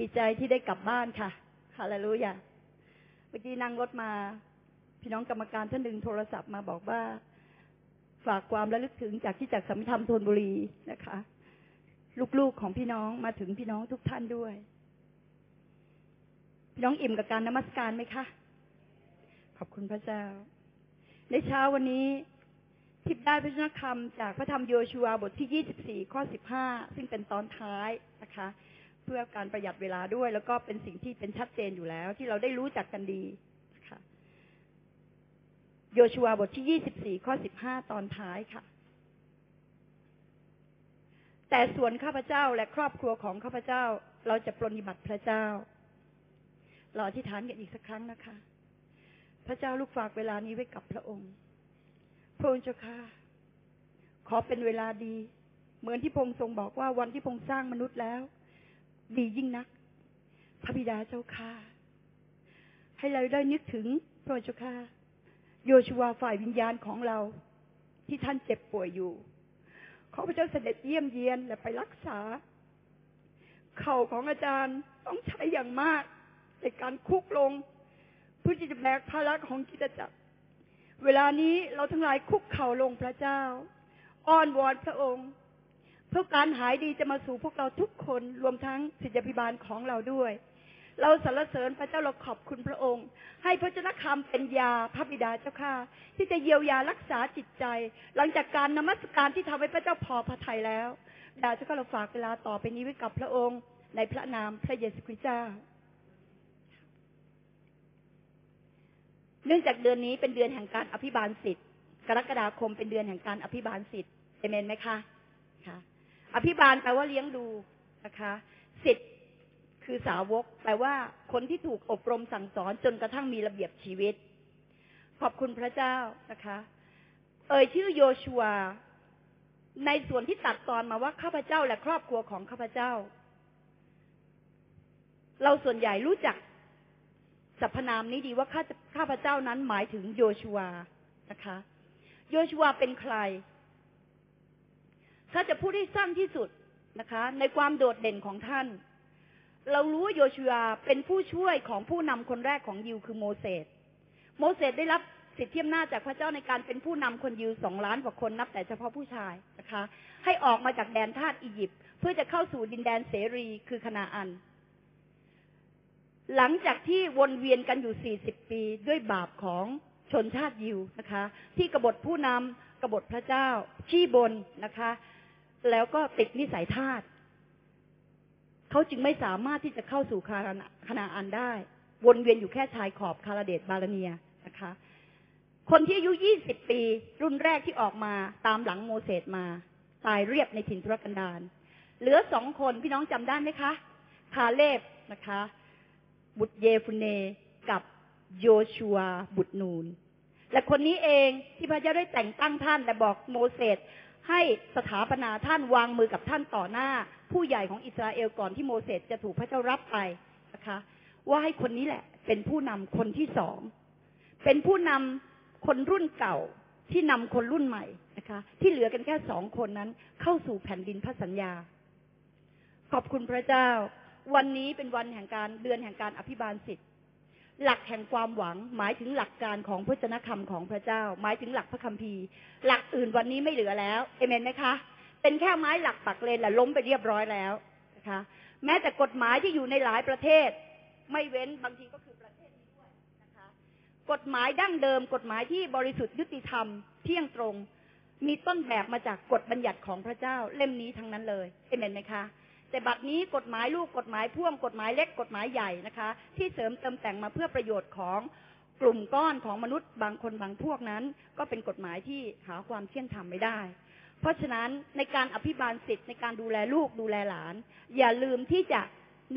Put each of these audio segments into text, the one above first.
ดีใจที่ได้กลับบ้านค่ะฮาเลลูยาเมื่อกี้นั่งรถมา พี่น้องกรรมการท่านหนึ่งโทรศัพท์มาบอกว่า ฝากความระลึกถึงจากที่จากสำนักธรรมธนบุรีนะคะ ลูกๆของพี่น้องมาถึงพี่น้องทุกท่านด้วย พี่น้องอิ่มกับการนมัสการไหมคะขอบคุณพระเจ้า ในเช้าวันนี้ทิพย์ได้พระชนคำจากพระธรรมโยชัวบทที่ 24 ข้อ 15 ซึ่งเป็นตอนท้ายนะคะ พื่อการประหยัดเวลาด้วย แล้วก็เป็นสิ่งที่เป็นชัดเจนอยู่แล้ว ที่เราได้รู้จักกันดีนะคะโยชัวบทที่24ข้อ15ตอนท้ายค่ะ แต่ส่วนข้าพเจ้าและครอบครัวของข้าพเจ้า เราจะปรนิบัติพระเจ้าเราอธิษฐานกันอีกสักครั้งนะคะ พระเจ้าลูกฝากเวลานี้ไว้กับพระองค์ พระองค์เจ้าค่ะ ขอเป็นเวลาดี เหมือนที่พงค์ทรงบอกว่าวันที่พงค์สร้างมนุษย์แล้ว ดียิ่งนัก พระบิดาเจ้าค่ะ ให้เราได้นึกถึงพระเจ้าค่ะ โยชัวฝ่ายวิญญาณของเรา ที่ท่านเจ็บป่วยอยู่ ขอพระเจ้าเสด็จเยี่ยมเยียนและไปรักษา เข่าของอาจารย์ต้องใช้อย่างมากในการคุกลงเพื่อที่จะแบกภาระของกิจจักร เวลานี้เราทั้งหลายคุกเข่าลงพระเจ้า อ้อนวอนพระองค์ เพื่อการหายดีจะมาสู่พวกเราทุกคนรวมทั้งศิษยาภิบาลของเราด้วย เราสรรเสริญพระเจ้าเราขอบคุณพระองค์ ให้พระเจ้าคำเป็นยาพระบิดาเจ้าค่ะที่จะเยียวยารักษาจิตใจ หลังจากการนมัสการที่ทำให้พระเจ้าพอพระทัยแล้วดาเจ้าข้าเราฝากเวลาต่อไปนี้ไว้กับพระองค์ ในพระนามพระเยซูคริสต์เจ้าเนื่องจากเดือนนี้เป็นเดือนแห่งการอภิบาลสิทธิ์กรกฎาคมเป็นเดือนแห่งการอภิบาลสิทธิ์เอเมนไหมคะ อภิบาลแปลว่าเลี้ยงดูนะคะสิทธิ์คือสาวกแปลว่าคนที่ถูกอบรมสั่งสอนจนกระทั่งมีระเบียบชีวิต ขอบคุณพระเจ้านะคะ เอ่ยชื่อโยชัวในส่วนที่ตัดตอนมาว่าข้าพเจ้าและครอบครัวของข้าพเจ้า เราส่วนใหญ่รู้จักสรรพนามนี้ดีว่าข้าข้าพเจ้านั้นหมายถึงโยชัวนะคะ โยชัวเป็นใคร ถ้าจะพูดให้สั้นที่สุดนะคะ ในความโดดเด่นของท่าน เรารู้ว่าโยชัวเป็นผู้ช่วยของผู้นำคนแรกของยิวคือโมเสส โมเสสได้รับสิทธิอำนาจจากพระเจ้าในการเป็นผู้นำคนยิวสองล้านกว่าคนนับแต่เฉพาะผู้ชายนะคะ ให้ออกมาจากแดนทาสอียิปต์เพื่อจะเข้าสู่ดินแดนเสรีคือคณาอัน หลังจากที่วนเวียนกันอยู่ 40 ปีด้วยบาปของชนชาติยิวนะคะ ที่กบฏผู้นำกบฏพระเจ้า ชี้บนนะคะ แล้วก็ติดนิสัยทาสเขาจึงไม่สามารถที่จะเข้าสู่คณาอันได้ วนเวียนอยู่แค่ชายขอบคาราเดตบาลาเนียนะคะ คนที่อายุ20ปี รุ่นแรกที่ออกมาตามหลังโมเสสมา ตายเรียบในถิ่นทุรกันดารเหลือสองคนพี่น้องจำได้ไหมคะ คาเลบนะคะ บุตรเยฟุเนกับโยชัวบุตรนูน และคนนี้เองที่พระเจ้าได้แต่งตั้งท่านและบอกโมเสส ให้สถาปนาท่านวางมือกับท่านต่อหน้า ผู้ใหญ่ของอิสราเอลก่อนที่โมเสสจะถูกพระเจ้ารับไปนะคะ ว่าให้คนนี้แหละ เป็นผู้นำคนที่สองเป็นผู้นำคนรุ่นเก่าที่นำคนรุ่นใหม่นะคะ ที่เหลือกันแค่สองคนนั้น เข้าสู่แผ่นดินพระสัญญา ขอบคุณพระเจ้า วันนี้เป็นวันแห่งการเดือนแห่งการอภิบาลสิทธิ์ หลักแห่งความหวัง หมายถึงหลักการของพระเจ้าคำของพระเจ้า หมายถึงหลักพระคัมภีร์ หลักอื่นวันนี้ไม่เหลือแล้วเอเมนไหมคะ เป็นแค่ไม้หลักปักเลนแหละล้มไปเรียบร้อยแล้วนะคะ แม้แต่กฎหมายที่อยู่ในหลายประเทศ ไม่เว้นบางทีก็คือประเทศนี้ด้วยนะคะ กฎหมายดั้งเดิม กฎหมายที่บริสุทธิ์ยุติธรรม เที่ยงตรง มีต้นแบบมาจากกฎบัญญัติของพระเจ้าเล่มนี้ทั้งนั้นเลยเอเมนไหมคะ แต่บัดนี้กฎหมายลูกกฎหมายพ่วงกฎหมายเล็กกฎหมายใหญ่นะคะ ที่เสริมเติมแต่งมาเพื่อประโยชน์ของกลุ่มก้อนของมนุษย์บางคนบางพวกนั้น ก็เป็นกฎหมายที่หาความเที่ยงธรรมไม่ได้ เพราะฉะนั้นในการอภิบาลสิทธิ์ในการดูแลลูกดูแลหลาน อย่าลืมที่จะ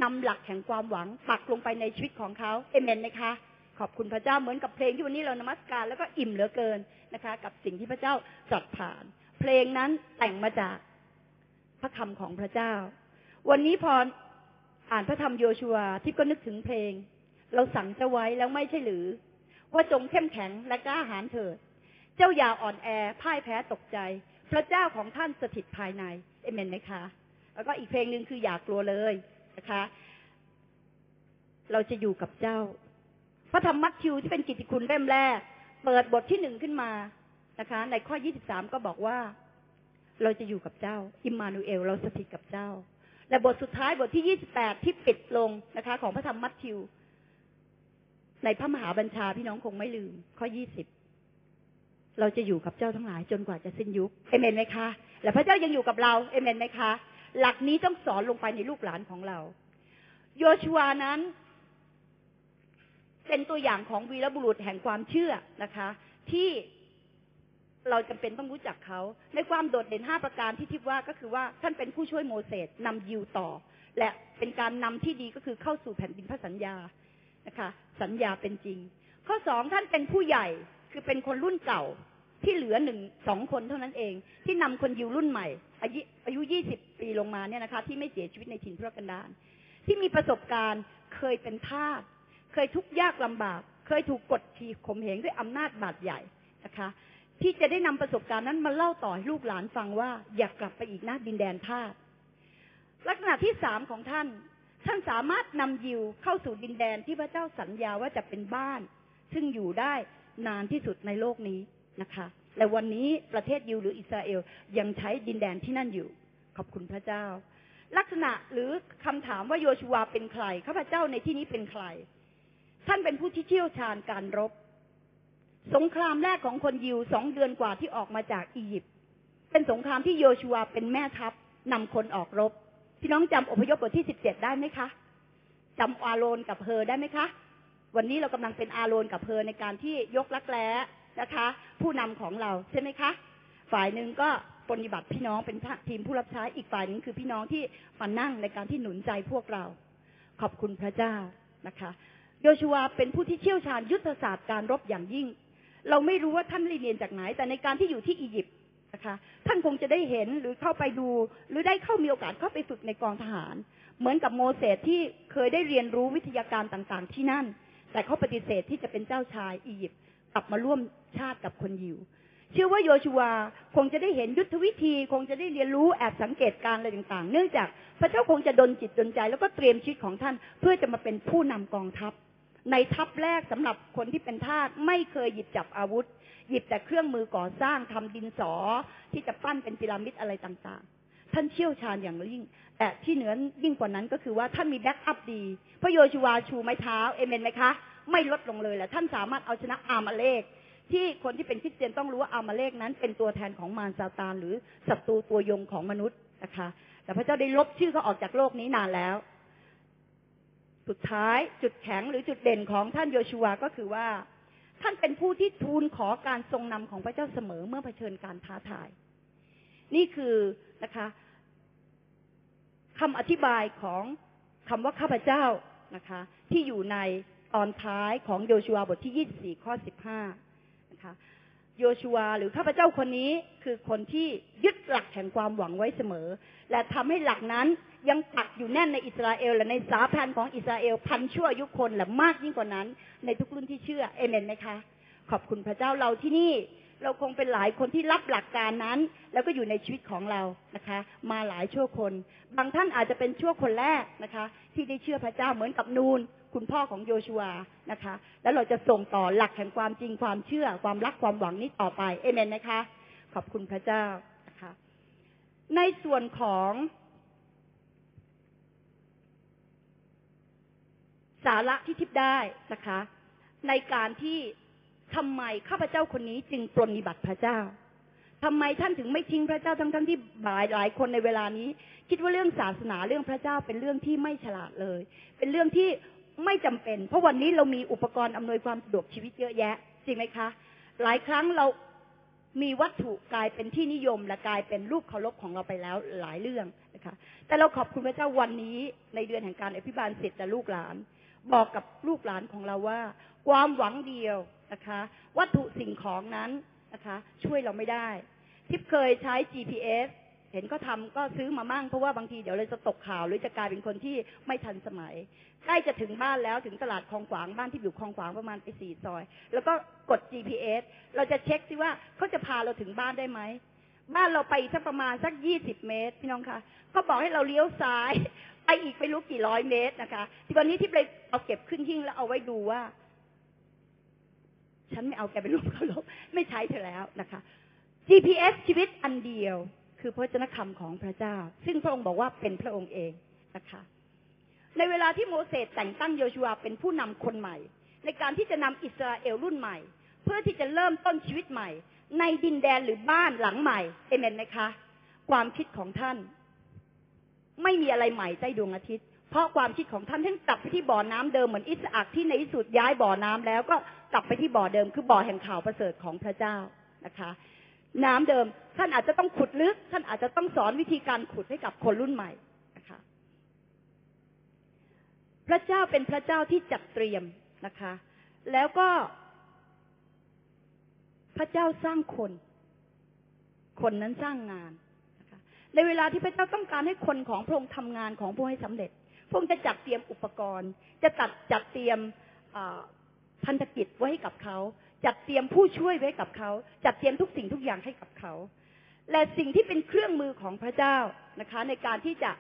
นำหลักแห่งความหวังปักลงไปในชีวิตของเขาเอเมนไหมคะขอบคุณพระเจ้าเหมือนกับเพลงที่วันนี้เรานมัสการแล้วก็อิ่มเหลือเกินนะคะ กับสิ่งที่พระเจ้าตรัสผ่าน เพลงนั้นแต่งมาจากพระคำของพระเจ้า วันนี้พออ่านพระธรรมโยชัวที่ก็นึกถึงเพลง เราสั่งเจ้าไว้แล้วไม่ใช่หรือ ว่าจงเข้มแข็งและกล้าหาญเถิด เจ้าอย่าอ่อนแอพ่ายแพ้ตกใจ พระเจ้าของท่านสถิตภายในเอเมนไหมคะ แล้วก็อีกเพลงหนึ่งคืออย่ากลัวเลยนะคะ เราจะอยู่กับเจ้า พระธรรมมัทธิวที่เป็นกิตติคุณเล่มแรก เปิดบทที่หนึ่งขึ้นมานะคะ ในข้อ23ก็บอกว่า เราจะอยู่กับเจ้า อิมมานูเอล เราสถิตกับเจ้า และบทสุดท้ายบทที่28ที่ปิดลงนะคะ ของพระธรรมมัทธิว ในพระมหาบัญชาพี่น้องคงไม่ลืม ข้อ20เราจะอยู่กับเจ้าทั้งหลายจนกว่าจะสิ้นยุคเอเมนไหมคะ และพระเจ้ายังอยู่กับเราเอเมนไหมคะ หลักนี้ต้องสอนลงไปในลูกหลานของเรา โยชัวนั้น เป็นตัวอย่างของวีรบุรุษแห่งความเชื่อนะคะ ที่ เราจำเป็นต้องรู้จักเขา ในความโดดเด่นห้าประการที่ทิพว่าก็คือว่าท่านเป็นผู้ช่วยโมเสสนำยิวต่อ และเป็นการนำที่ดีก็คือเข้าสู่แผ่นดินพระสัญญานะคะ สัญญาเป็นจริง ข้อสองท่านเป็นผู้ใหญ่คือเป็นคนรุ่นเก่าที่เหลือหนึ่งสองคนเท่านั้นเอง ที่นำคนยิวรุ่นใหม่ อายุอายุยี่สิบปีลงมาเนี่ยนะคะ ที่ไม่เสียชีวิตในถิ่นทุรกันดารที่มีประสบการณ์เคยเป็นทาสเคยทุกข์ยากลำบาก เคยถูกกดขี่ข่มเหงด้วยอำนาจบาดใหญ่นะคะ ที่จะได้นำประสบการณ์นั้นมาเล่าต่อให้ลูกหลานฟังว่า อยากกลับไปอีกนะดินแดนทาสลักษณะที่สามของท่าน ท่านสามารถนำยิวเข้าสู่ดินแดนที่พระเจ้าสัญญาว่าจะเป็นบ้าน ซึ่งอยู่ได้นานที่สุดในโลกนี้นะคะและวันนี้ประเทศยิวหรืออิสราเอลยังใช้ดินแดนที่นั่นอยู่ ขอบคุณพระเจ้า ลักษณะหรือคำถามว่าโยชูวาเป็นใครข้าพเจ้าในที่นี้เป็นใคร ท่านเป็นผู้ที่เชี่ยวชาญการรบ สงครามแรกของคนยิวสองเดือนกว่าที่ออกมาจากอียิปต์เป็นสงครามที่โยชูวาเป็นแม่ทัพนำคนออกรบ พี่น้องจำอพยพบทที่สิบเจ็ดได้ไหมคะจำอาโรนกับเพอได้ไหมคะ วันนี้เรากำลังเป็นอาโรนกับเพอในการที่ยกลักแร้นะคะ ผู้นำของเราใช่ไหมคะ ฝ่ายหนึ่งก็ปฏิบัติพี่น้องเป็นทีมผู้รับใช้อีกฝ่ายหนึ่งคือพี่น้องที่มานั่งในการที่หนุนใจพวกเรา ขอบคุณพระเจ้านะคะ โยชัวเป็นผู้ที่เชี่ยวชาญยุทธศาสตร์การรบอย่างยิ่ง เราไม่รู้ว่าท่านเรียนจากไหน แต่ในการที่อยู่ที่อียิปต์นะคะท่านคงจะได้เห็นหรือเข้าไปดู หรือได้เข้ามีโอกาสเข้าไปฝึกในกองทหาร เหมือนกับโมเสสที่เคยได้เรียนรู้วิทยาการต่างๆ ที่นั่น แต่เขาปฏิเสธที่จะเป็นเจ้าชายอียิปต์กลับมาร่วมชาติกับคนยิวเชื่อว่าโยชัวคงจะได้เห็นยุทธวิธี คงจะได้เรียนรู้แอบสังเกตการอะไรต่างๆ เนื่องจากพระเจ้าคงจะดลจิตดลใจ แล้วก็เตรียมชีวิตของท่านเพื่อจะมาเป็นผู้นำกองทัพ ในทัพแรกสำหรับคนที่เป็นทาสไม่เคยหยิบจับอาวุธ หยิบแต่เครื่องมือก่อสร้างทำดินสอ ที่จะปั้นเป็นพีระมิดอะไรต่างๆ ท่านเชี่ยวชาญอย่างยิ่ง แต่ที่เหนือยิ่งกว่านั้นก็คือว่าท่านมีแบ็กอัพดี พระโยชูวาชูไม้เท้าเอเมนไหมคะ ไม่ลดลงเลยแหละท่านสามารถเอาชนะอามาเลกที่คนที่เป็นคริสเตียนต้องรู้ว่าอามาเลกนั้น เป็นตัวแทนของมารซาตานหรือศัตรูตัวยงของมนุษย์นะคะ แต่พระเจ้าได้ลบชื่อเขาออกจากโลกนี้นานแล้ว สุดท้ายจุดแข็งหรือจุดเด่นของท่านโยชัวก็คือว่า ท่านเป็นผู้ที่ทูลขอการทรงนำของพระเจ้าเสมอเมื่อเผชิญการท้าทาย นี่คือนะคะคำอธิบายของคำว่าข้าพเจ้านะคะ ที่อยู่ในตอนท้ายของโยชัวบทที่ 24 ข้อ 15 นะคะโยชัวหรือข้าพเจ้าคนนี้คือคนที่ยึดหลักแห่งความหวังไว้เสมอ และทำให้หลักนั้น ยังปักอยู่แน่นในอิสราเอลและในสาพันธ์ของอิสราเอลพันชั่วยุคนและมากยิ่งกว่านั้น ในทุกรุ่นที่เชื่อเอเมนไหมคะ ขอบคุณพระเจ้าเราที่นี่เราคงเป็นหลายคนที่รับหลักการนั้น แล้วก็อยู่ในชีวิตของเรานะคะ มาหลายชั่วคน บางท่านอาจจะเป็นชั่วคนแรกนะคะ ที่ได้เชื่อพระเจ้าเหมือนกับนูนคุณพ่อของโยชัวนะคะ แล้วเราจะส่งต่อหลักแห่งความจริงความเชื่อ ความรักความหวังนี้ต่อไปเอเมนนะคะ ขอบคุณพระเจ้านะคะ ในส่วนของ สาระที่ทิพได้นะคะ ในการที่ทำไมข้าพเจ้าคนนี้จึงปรนนิบัติพระเจ้าทำไมท่านถึงไม่ทิ้งพระเจ้าทั้งๆทที่หลายหลายคนในเวลานี้ คิดว่าเรื่องศาสนาเรื่องพระเจ้าเป็นเรื่องที่ไม่ฉลาดเลย เป็นเรื่องที่ไม่จำเป็น เพราะวันนี้เรามีอุปกรณ์อำนวยความสะดวกชีวิตเยอะแยะจริงไหมคะ หลายครั้งเรามีวัตถุกลายเป็นที่นิยม และกลายเป็นรูปเคารพของเราไปแล้วหลายเรื่องนะคะ แต่เราขอบคุณพระเจ้าวันนี้ในเดือนแห่งการอภิบาลเสร็จแต่ลูกหลาน บอกกับลูกหลานของเราว่า ความหวังเดียวนะคะ วัตถุสิ่งของนั้นนะคะ ช่วยเราไม่ได้ ทิพย์เคยใช้ GPS เห็นก็ทำก็ซื้อมามั่งเพราะว่าบางทีเดี๋ยวเราจะตกข่าว หรือจะกลายเป็นคนที่ไม่ทันสมัย ใกล้จะถึงบ้านแล้วถึงตลาดคลองขวางบ้านที่อยู่คลองขวางประมาณไปสี่ซอย แล้วก็กด GPS เราจะเช็คซิว่าเขาจะพาเราถึงบ้านได้ไหมบ้านเราไปสักประมาณสักยี่สิบเมตร พี่น้องคะเขาบอกให้เราเลี้ยวซ้าย ไออีกไม่รู้กี่ร้อยเมตรนะคะที่วันนี้ที่ไปเอาเก็บขึ้นหิ้งแล้วเอาไว้ดูว่า ฉันไม่เอาแกเป็นรูปเคารพไม่ใช้เธอแล้วนะคะ GPS ชีวิตอันเดียว คือพระเจ้าคำของพระเจ้า ซึ่งพระองค์บอกว่าเป็นพระองค์เองนะคะ ในเวลาที่โมเสสแต่งตั้งโยชัวาเป็นผู้นำคนใหม่ ในการที่จะนำอิสราเอลรุ่นใหม่ เพื่อที่จะเริ่มต้นชีวิตใหม่ ในดินแดนหรือบ้านหลังใหม่เอเมนไหมคะ ความคิดของท่าน ไม่มีอะไรใหม่ใจดวงอาทิตย์ เพราะความคิดของท่านท่านกลับไปที่บ่อน้ำเดิมเหมือนอิสอักที่ในที่สุดย้ายบ่อน้ำแล้วก็กลับไปที่บ่อเดิม คือบ่อแห่งข่าวประเสริฐของพระเจ้านะคะ น้ำเดิมท่านอาจจะต้องขุดลึก ท่านอาจจะต้องสอนวิธีการขุดให้กับคนรุ่นใหม่นะคะ พระเจ้าเป็นพระเจ้าที่จัดเตรียมนะคะ แล้วก็ พระเจ้าสร้างคน คนนั้นสร้างงาน ในเวลาที่พระเจ้าต้องการให้คนของพระองค์ทำงานของพระองค์ให้สำเร็จ พระองค์จะจัดเตรียมอุปกรณ์ จะตัดจัดเตรียมพันธกิจไว้ให้กับเขา จัดเตรียมผู้ช่วยไว้กับเขา จัดเตรียมทุกสิ่งทุกอย่างให้กับเขา และสิ่งที่เป็นเครื่องมือของพระเจ้านะคะ ในการที่จะ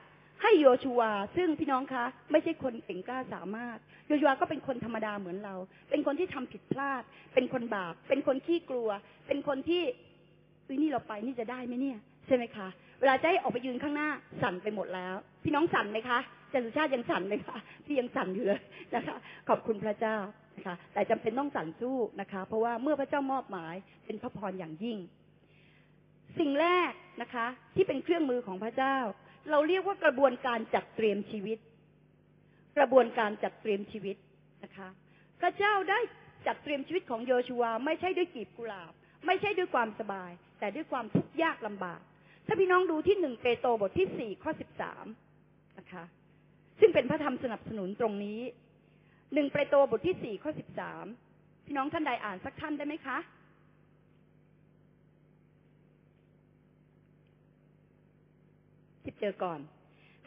ให้โยชูวซึ่งพี่น้องคะ ไม่ใช่คนเก่งกล้าสามารถ โยชูวก็เป็นคนธรรมดาเหมือนเรา เป็นคนที่ทำผิดพลาด เป็นคนบาป เป็นคนขี้กลัว เป็นคนที่วินี่เราไปนี่จะได้ไหมเนี่ย ใช่ไหมคะ เวลาจะให้ออกไปยืนข้างหน้าสั่นไปหมดแล้ว พี่น้องสั่นไหมคะจันสุชาติยังสั่นไหมคะพี่ยังสั่นอยู่เลยนะคะ ขอบคุณพระเจ้านะคะ แต่จำเป็นต้องสั่นสู้นะคะ เพราะว่าเมื่อพระเจ้ามอบหมายเป็นพระพรอย่างยิ่ง สิ่งแรกนะคะ ที่เป็นเครื่องมือของพระเจ้า เราเรียกว่ากระบวนการจัดเตรียมชีวิต กระบวนการจัดเตรียมชีวิตนะคะ พระเจ้าได้จัดเตรียมชีวิตของโยชูวาไม่ใช่ด้วยกีบกุหลาบ ไม่ใช่ด้วยความสบาย แต่ด้วยความทุกข์ยากลำบาก ถ้าพี่น้องดูที่หนึ่งเปโตรบทที่สี่ข้อสิบสามนะคะ ซึ่งเป็นพระธรรมสนับสนุนตรงนี้หนึ่งเปโตรบทที่สี่ข้อสิบสามพี่น้องท่านใดอ่านสักท่านได้ไหมคะจิบเจอก่อน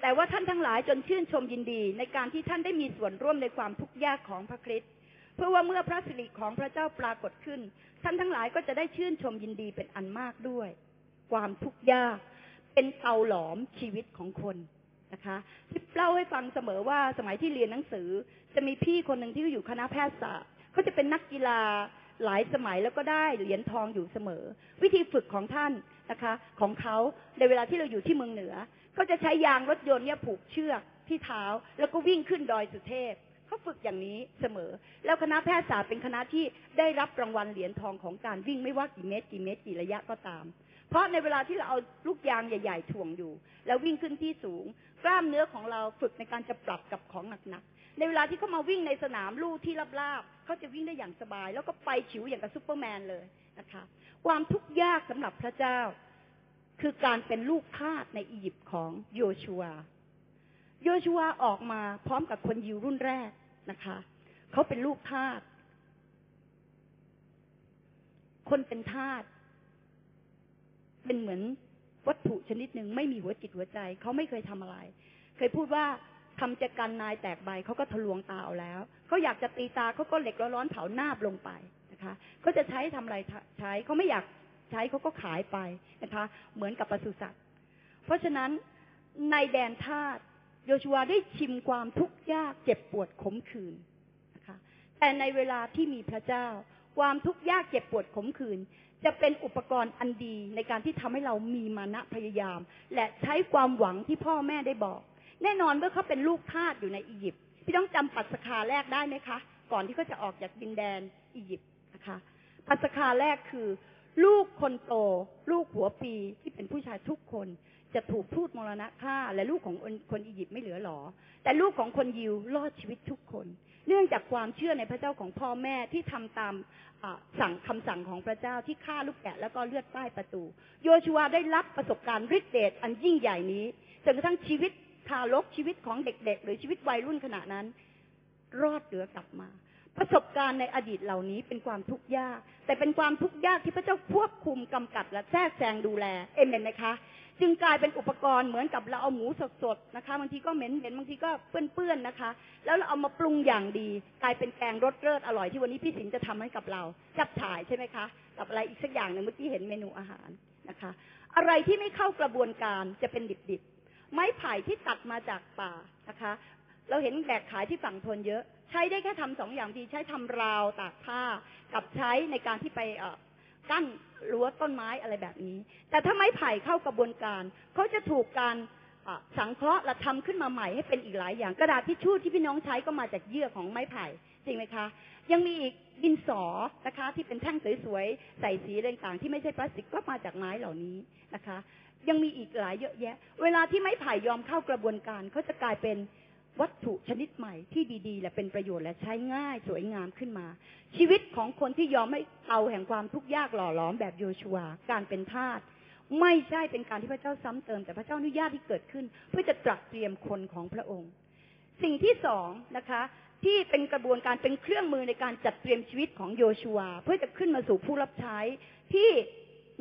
แต่ว่าท่านทั้งหลายจนชื่นชมยินดีในการที่ท่านได้มีส่วนร่วมในความทุกข์ยากของพระคริสต์เพื่อว่าเมื่อพระสิริของพระเจ้าปรากฏขึ้น ท่านทั้งหลายก็จะได้ชื่นชมยินดีเป็นอันมากด้วย ความทุกข์ยาก เป็นเตาหลอมชีวิตของคนนะคะที่เล่าให้ฟังเสมอว่าสมัยที่เรียนหนังสือ จะมีพี่คนหนึ่งที่อยู่คณะแพทยศาสตร์เขาจะเป็นนักกีฬาหลายสมัยแล้วก็ได้เหรียญทองอยู่เสมอ วิธีฝึกของท่านนะคะ ของเขาในเวลาที่เราอยู่ที่เมืองเหนือก็จะใช้ยางรถยนต์เนี่ยผูกเชือกที่เท้า แล้วก็วิ่งขึ้นดอยสุเทพเขาฝึกอย่างนี้เสมอ แล้วคณะแพทยศาสตร์เป็นคณะที่ได้รับรางวัลเหรียญทองของการวิ่งไม่ว่ากี่เมตรกี่เมตรกี่ระยะก็ตาม เพราะในเวลาที่เราเอาลูกยางใหญ่ ๆ ถ่วงอยู่ แล้ววิ่งขึ้นที่สูง กล้ามเนื้อของเราฝึกในการจะปรับกับของหนักๆในเวลาที่เขามาวิ่งในสนามลู่ที่ราบๆเขาจะวิ่งได้อย่างสบาย แล้วก็ไปฉิวอย่างกับซูเปอร์แมนเลยนะคะ ความทุกข์ยากสำหรับพระเจ้า คือการเป็นลูกทาสในอียิปต์ของโยชัวโยชัวออกมาพร้อมกับคนยิวรุ่นแรกนะคะเขาเป็นลูกทาสคนเป็นทาส เป็นเหมือนวัตถุชนิดหนึ่งไม่มีหัวจิตหัวใจ เขาไม่เคยทำอะไร เคยพูดว่าทำจะกันนายแตกใบเขาก็ทะลวงตาเอาแล้วเขาอยากจะตีตาเขาก็เหล็กร้อนๆเผาหน้าบลงไปนะคะเขาจะใช้ทำอะไรใช้เขาไม่อยากใช้เขาก็ขายไปนะคะ เหมือนกับปศุสัตว์ เพราะฉะนั้นในแดนทาสโยชัวได้ชิมความทุกข์ยากเจ็บปวดขมขื่นนะคะ แต่ในเวลาที่มีพระเจ้า ความทุกข์ยากเจ็บปวดขมขื่น จะเป็นอุปกรณ์อันดีในการที่ทำให้เรามีมานะพยายาม และใช้ความหวังที่พ่อแม่ได้บอก แน่นอนเมื่อเขาเป็นลูกทาสอยู่ในอียิปต์พี่ต้องจำปัสคาแรกได้ไหมคะ ก่อนที่เขาจะออกจากดินแดนอียิปต์นะคะปัสคาแรกคือ ลูกคนโต ลูกหัวปีที่เป็นผู้ชายทุกคนจะถูกทูตมรณะฆ่า และลูกของคนอียิปต์ไม่เหลือหรอ แต่ลูกของคนยิวรอดชีวิตทุกคน เนื่องจากความเชื่อในพระเจ้าของพ่อแม่ที่ทำตามสั่งคำสั่งของพระเจ้าที่ฆ่าลูกแกะแล้วก็เลือดป้ประตู โยชัวได้รับประสบการณ์ฤทธิเดชอันยิ่งใหญ่นี้จนกระทั่งชีวิตทารกชีวิตของเด็ก ๆ หรือชีวิตวัยรุ่นขณะนั้น รอดเหลือกลับมา ประสบการณ์ในอดีตเหล่านี้เป็นความทุกข์ยาก แต่เป็นความทุกข์ยากที่พระเจ้าควบคุมกำกับและแทรกแซงดูแลเอเมนไหมคะ จึงกลายเป็นอุปกรณ์เหมือนกับเราเอาหมูสดๆนะคะบางทีก็เหม็นเหม็นบางทีก็เปื้อนๆนะคะ แล้วเราเอามาปรุงอย่างดี กลายเป็นแกงรสเลิศอร่อยที่วันนี้พี่สินจะทำให้กับเราจับฉายใช่ไหมคะกับอะไรอีกสักอย่างหนึ่งเมื่อกี้เห็นเมนูอาหารนะคะ อะไรที่ไม่เข้ากระบวนการจะเป็นดิบๆ ไม้ไผ่ที่ตัดมาจากป่านะคะ เราเห็นแบกขายที่ฝั่งทนเยอะ ใช้ได้แค่ทำสองอย่างทีใช้ทำราวตากผ้า กับใช้ในการที่ไปเอ กั้นรั้วต้นไม้อะไรแบบนี้ แต่ถ้าไม้ไผ่เข้ากระบวนการเขาจะถูกการสังเคราะห์และทำขึ้นมาใหม่ให้เป็นอีกหลายอย่าง กระดาษทิชชู่ที่พี่น้องใช้ก็มาจากเยื่อของไม้ไผ่จริงไหมคะ ยังมีอีกดินสอนะคะ ที่เป็นแท่งสวยๆใส่สีต่างๆ ที่ไม่ใช่พลาสติกก็มาจากไม้เหล่านี้นะคะ ยังมีอีกหลายเยอะแยะ เวลาที่ไม้ไผ่ยอมเข้ากระบวนการเขาจะกลายเป็น วัตถุชนิดใหม่ที่ดีๆ และเป็นประโยชน์และใช้ง่ายสวยงามขึ้นมา ชีวิตของคนที่ยอมให้เอาแห่งความทุกข์ยากหล่อหลอมแบบโยชัวการเป็นทาสไม่ใช่เป็นการที่พระเจ้าซ้ำเติม แต่พระเจ้าอนุญาตที่เกิดขึ้น เพื่อจะตรัสเตรียมคนของพระองค์ สิ่งที่สองนะคะ ที่เป็นกระบวนการเป็นเครื่องมือในการจัดเตรียมชีวิตของโยชัว เพื่อจะขึ้นมาสู่ผู้รับใช้ที่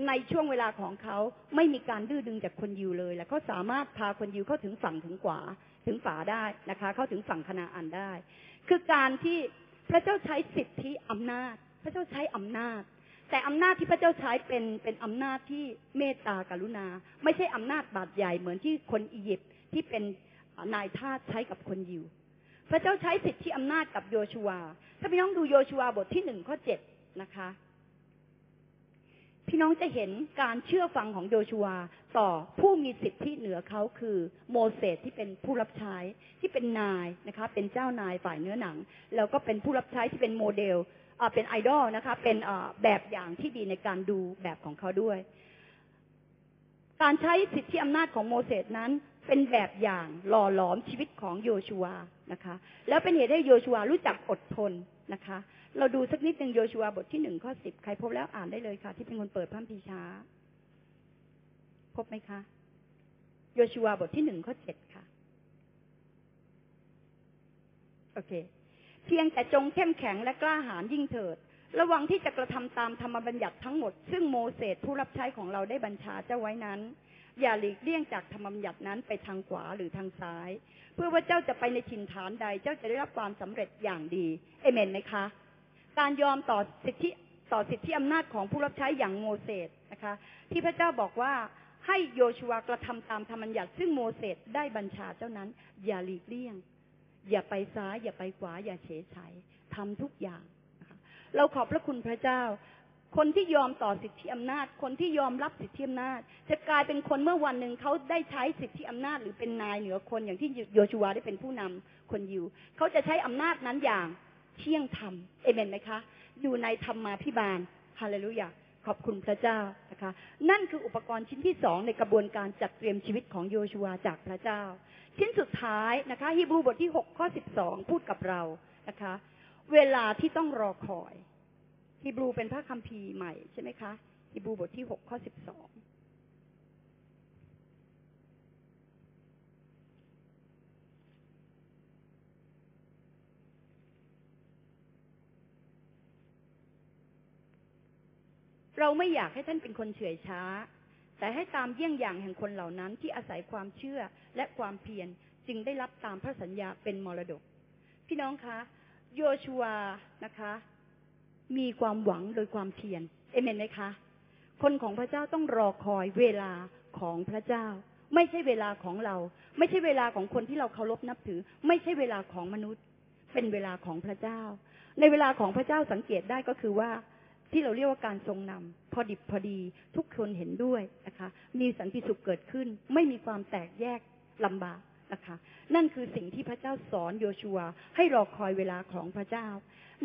ในช่วงเวลาของเขาไม่มีการดื้อดึงจากคนยิวเลย และเขาสามารถพาคนยิวเข้าถึงฝั่งถึงขวา ถึงฝาได้นะคะ เข้าถึงฝั่งคณาอันได้ คือการที่พระเจ้าใช้สิทธิอำนาจ พระเจ้าใช้อำนาจ แต่อำนาจที่พระเจ้าใช้เป็นเป็นอำนาจที่เมตตากรุณา ไม่ใช่อำนาจบาดใหญ่เหมือนที่คนอียิปต์ที่เป็นนายทาสใช้กับคนยิว พระเจ้าใช้สิทธิอำนาจกับโยชัวถ้าพี่น้องดูโยชัวบทที่หนึ่งข้อเจ็ดนะคะพี่น้องจะเห็นการเชื่อฟังของโยชัว ต่อผู้มีสิทธิเหนือเขาคือโมเสสที่เป็นผู้รับใช้ที่เป็นนายนะคะ เป็นเจ้านายฝ่ายเนื้อหนัง แล้วก็เป็นผู้รับใช้ที่เป็นโมเดลเป็นไอดอลนะคะ เป็นแบบอย่างที่ดีในการดูแบบของเขาด้วย การใช้สิทธิอำนาจของโมเสสนั้นเป็นแบบอย่างหล่อหลอมชีวิตของโยชัวนะคะ แล้วเป็นเหตุให้โยชัวรู้จักอดทนนะคะ เราดูสักนิดหนึ่งโยชัวบทที่หนึ่งข้อสิบใครพบแล้วอ่านได้เลยค่ะ ที่เป็นคนเปิดพระคัมภีช้า พบไหมคะ โยชัวบทที่หนึ่งข้อเจ็ดค่ะ โอเค เพียงแต่จงเข้มแข็งและกล้าหาญยิ่งเถิด ระวังที่จะกระทำตามธรรมบัญญัติทั้งหมด ซึ่งโมเสสผู้รับใช้ของเราได้บัญชาเจ้าไว้นั้น อย่าหลีกเลี่ยงจากธรรมบัญญัตินั้นไปทางขวาหรือทางซ้าย เพื่อว่าเจ้าจะไปในถิ่นฐานใด เจ้าจะได้รับความสำเร็จอย่างดี เอเมนไหมคะ การยอมต่อสิทธิต่อสิทธิอำนาจของผู้รับใช้อย่างโมเสสนะคะ ที่พระเจ้าบอกว่า ให้โยชัวกระทำตามธรรมบัญญัติ ซึ่งโมเสสได้บัญชาเจ้านั้น อย่าหลีกเลี่ยง อย่าไปซ้าย อย่าไปขวา อย่าเฉยชัยทำทุกอย่างนะคะเราขอบพระคุณพระเจ้า คนที่ยอมต่อสิทธิอำนาจ คนที่ยอมรับสิทธิอำนาจ จะกลายเป็นคนเมื่อวันหนึ่งเขาได้ใช้สิทธิอำนาจ หรือเป็นนายเหนือคนอย่างที่โยชูวาได้เป็นผู้นำคนยิวเขาจะใช้อำนาจนั้นอย่างเที่ยงธรรมเอเมนไหมคะ อยู่ในธรรมาพิบาลฮาเลลูยา ขอบคุณพระเจ้านะคะ นั่นคืออุปกรณ์ชิ้นที่สองในกระบวนการจัดเตรียมชีวิตของโยชูวาจากพระเจ้า ชิ้นสุดท้ายนะคะฮีบรูบทที่หกข้อสิบสองพูดกับเรานะคะ เวลาที่ต้องรอคอยฮีบรูเป็นพระคัมภีร์ใหม่ใช่ไหมคะฮีบรูบทที่หกข้อสิบสอง เราไม่อยากให้ท่านเป็นคนเฉื่อยช้า แต่ให้ตามเยี่ยงอย่างแห่งคนเหล่านั้นที่อาศัยความเชื่อและความเพียรจึงได้รับตามพระสัญญาเป็นมรดก พี่น้องคะ โยชัวนะคะ มีความหวังโดยความเพียรเอเมนไหมคะ คนของพระเจ้าต้องรอคอยเวลาของพระเจ้า ไม่ใช่เวลาของเรา ไม่ใช่เวลาของคนที่เราเคารพนับถือ ไม่ใช่เวลาของมนุษย์ เป็นเวลาของพระเจ้า ในเวลาของพระเจ้าสังเกตได้ก็คือว่า ที่เราเรียกว่าการทรงนำพอดิบพอดีทุกคนเห็นด้วยนะคะ มีสันติสุขเกิดขึ้น ไม่มีความแตกแยกลำบากนะคะ นั่นคือสิ่งที่พระเจ้าสอนโยชัวให้รอคอยเวลาของพระเจ้า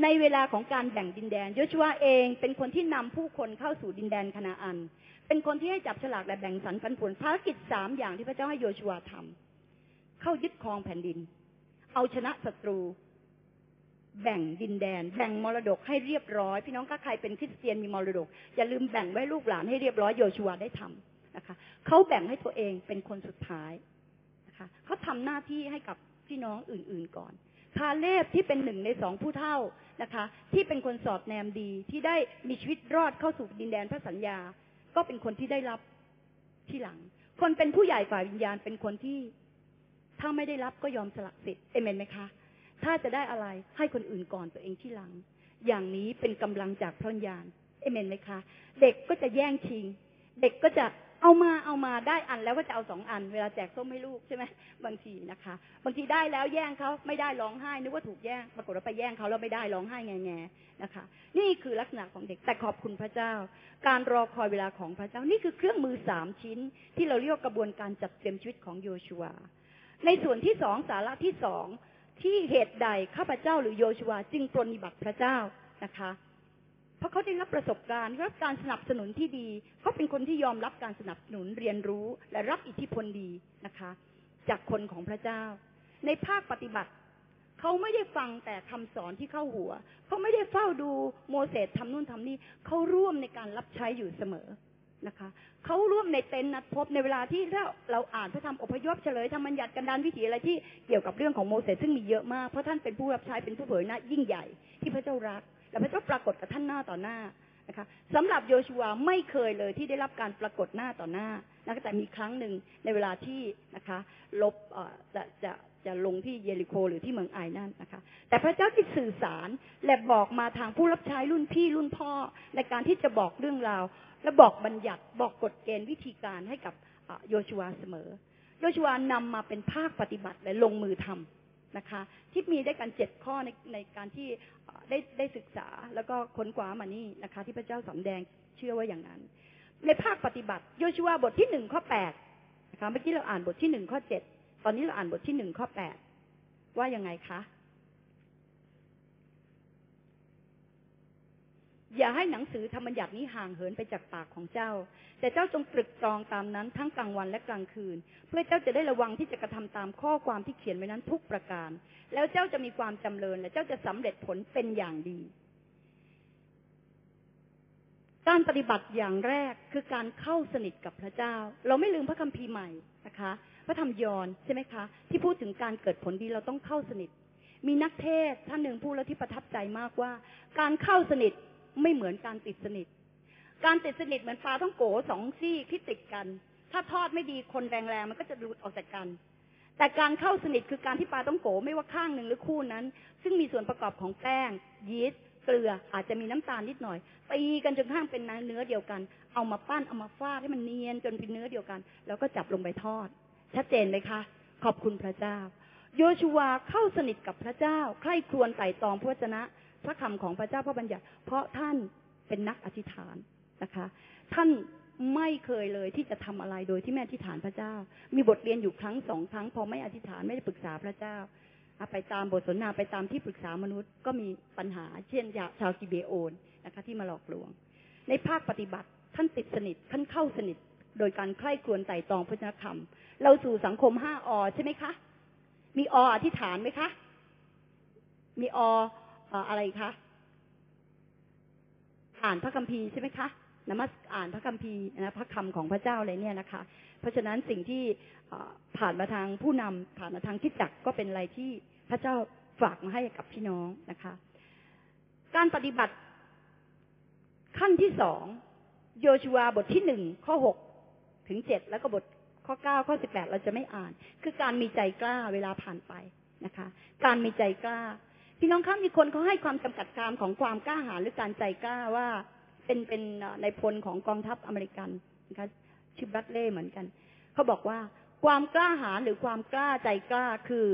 ในเวลาของการแบ่งดินแดน โยชัวเองเป็นคนที่นำผู้คนเข้าสู่ดินแดนคณาอัน เป็นคนที่ให้จับฉลากและแบ่งสรรปันผลภารกิจสามอย่างที่พระเจ้าให้โยชัวทำเข้ายึดครองแผ่นดิน เอาชนะศัตรู แบ่งดินแดน แบ่งมรดกให้เรียบร้อย พี่น้องถ้าใครเป็นคริสเตียนมีมรดก อย่าลืมแบ่งไว้ลูกหลานให้เรียบร้อยโยชัวได้ทำนะคะเขาแบ่งให้ตัวเองเป็นคนสุดท้ายนะคะเขาทำหน้าที่ให้กับพี่น้องอื่น ๆก่อนคาเลบที่เป็นหนึ่งในสองผู้เท่านะคะ ที่เป็นคนสอดแนมดีที่ได้มีชีวิตรอดเข้าสู่ดินแดนพระสัญญา ก็เป็นคนที่ได้รับที่หลัง คนเป็นผู้ใหญ่ฝ่ายวิญญาณเป็นคนที่ถ้าไม่ได้รับก็ยอมสละสิทธิ์เอเมนไหมคะ ถ้าจะได้อะไรให้คนอื่นก่อนตัวเองที่หลัง อย่างนี้เป็นกำลังจากพระญญาณเอเมนไหมคะ เด็กก็จะแย่งชิง เด็กก็จะเอามาเอามาได้อันแล้วก็จะเอาสองอัน เวลาแจกส้มให้ลูกใช่ไหมบางทีนะคะ บางทีได้แล้วแย่งเขาไม่ได้ร้องไห้นึกว่าถูกแย่งปรากฏว่าไปแย่งเขาแล้วไม่ได้ร้องไห้แง่แง่นะคะ นี่คือลักษณะของเด็กแต่ขอบคุณพระเจ้า การรอคอยเวลาของพระเจ้านี่คือเครื่องมือสามชิ้น ที่เราเรียกว่ากระบวนการจัดเตรียมชีวิตของโยชัวในส่วนที่สองสาระที่สอง ที่เหตุใดข้าพเจ้าหรือโยชัวจึงปรนิบัติพระเจ้านะคะ เพราะเขาได้รับประสบการณ์รับการสนับสนุนที่ดีเขาเป็นคนที่ยอมรับการสนับสนุนเรียนรู้และรับอิทธิพลดีนะคะ จากคนของพระเจ้า ในภาคปฏิบัติเขาไม่ได้ฟังแต่คำสอนที่เข้าหัว เขาไม่ได้เฝ้าดูโมเสสทำนู่นทำนี่เขาร่วมในการรับใช้อยู่เสมอ นะคะเขาร่วมในเต็นท์นัดพบในเวลาที่เราเราอ่านพระธรรมอพยพเฉลยธรรมบัญญัติกันดานวิถีอะไรที่เกี่ยวกับเรื่องของโมเสสซึ่งมีเยอะมากเพราะท่านเป็นผู้รับใช้เป็นผู้เผยหน้ายิ่งใหญ่ที่พระเจ้ารัก และพระเจ้าปรากฏกับท่านหน้าต่อหน้านะคะสำหรับโยชัวไม่เคยเลยที่ได้รับการปรากฏหน้าต่อหน้านะคะแต่มีครั้งหนึ่งในเวลาที่นะคะ ลบจะจะจะลงที่เยริโคหรือที่เมืองไอนั่นนะคะ แต่พระเจ้าที่สื่อสารและบอกมาทางผู้รับใช้รุ่นพี่รุ่นพ่อในการที่จะบอกเรื่องราว และบอกบัญญัติบอกกฎเกณฑ์วิธีการให้กับโยชัวเสมอ โยชัวนำมาเป็นภาคปฏิบัติและลงมือทำนะคะ ที่มีได้กันเจ็ดข้อในในการที่ได้ได้ศึกษาแล้วก็ค้นคว้ามานี่นะคะ ที่พระเจ้าสำแดงเชื่อว่าอย่างนั้น ในภาคปฏิบัติ โยชัวบทที่หนึ่งข้อแปดนะคะเมื่อกี้เราอ่านบทที่หนึ่งข้อเจ็ดตอนนี้เราอ่านบทที่หนึ่งข้อแปดว่ายังไงคะ อย่าให้หนังสือธรรมบัญญัตินี้ห่างเหินไปจากปากของเจ้า แต่เจ้าจงตรึกตรองตามนั้นทั้งกลางวันและกลางคืน เพื่อเจ้าจะได้ระวังที่จะกระทำตามข้อความที่เขียนไว้นั้นทุกประการ แล้วเจ้าจะมีความจำเริญและเจ้าจะสำเร็จผลเป็นอย่างดี การปฏิบัติอย่างแรกคือการเข้าสนิทกับพระเจ้า เราไม่ลืมพระคัมภีร์ใหม่นะคะ พระธรรมยอนใช่ไหมคะ ที่พูดถึงการเกิดผลดีเราต้องเข้าสนิท มีนักเทศท่านหนึ่งพูดแล้วที่ประทับใจมากว่า การเข้าสนิท ไม่เหมือนการติดสนิท การติดสนิทเหมือนปลาต้องโกสองซี่ที่ติดกัน ถ้าทอดไม่ดีคนแรงๆมันก็จะหลุดออกจากกัน แต่การเข้าสนิทคือการที่ปลาต้องโกไม่ว่าข้างหนึ่งหรือคู่นั้น ซึ่งมีส่วนประกอบของแป้ง ยีสต์เกลืออาจจะมีน้ำตาลนิดหน่อยตีกันจนกระทั่งเป็นเนื้อเดียวกัน เอามาปั้นเอามาฟาดให้มันเนียนจนเป็นเนื้อเดียวกัน แล้วก็จับลงไปทอด ชัดเจนไหมคะ ขอบคุณพระเจ้า โยชูวาเข้าสนิทกับพระเจ้า ใคร่ครวญไต่ตองพระวจนะ พระคำของพระเจ้าพระบัญญัติ เพราะท่านเป็นนักอธิษฐานนะคะ ท่านไม่เคยเลยที่จะทำอะไรโดยที่ไม่อธิษฐานพระเจ้า มีบทเรียนอยู่ครั้งสองครั้งพอไม่อธิษฐานไม่ได้ปรึกษาพระเจ้าอะไปตามบทสนทนาไปตามที่ปรึกษามนุษย์ก็มีปัญหาเช่นชาวกิเบโอนนะคะที่มาหลอกลวง ในภาคปฏิบัติท่านติดสนิทท่านเข้าสนิท โดยการใคร่ครวญไต่ตองพระชนธรรม เราสู่สังคมห้าอใช่ไหมคะ มีออธิษฐานไหมคะ มีอ อะไรคะอ่านพระคัมภีร์ใช่ไหมคะนมัสอ่านพระคัมภีร์นะพระคำของพระเจ้าอะไรเนี่ยนะคะ เพราะฉะนั้นสิ่งที่ผ่านมาทางผู้นำผ่านมาทางคิดจักก็เป็นอะไรที่พระเจ้าฝากมาให้กับพี่น้องนะคะ การปฏิบัติขั้นที่สองโยชัวบทที่หนึ่งข้อหกถึงเจ็ดแล้วก็บทข้อเก้าข้อสิบแปดเราจะไม่อ่าน คือการมีใจกล้าเวลาผ่านไปนะคะ การมีใจกล้า พี่น้องครับมีคนเขาให้ความจำกัดความของความกล้าหาญหรือการใจกล้าว่าเป็นเป็นในพลของกองทัพอเมริกันนะคะชื่อบัตเล่เหมือนกันเขาบอกว่าความกล้าหาญหรือความกล้าใจกล้าคือ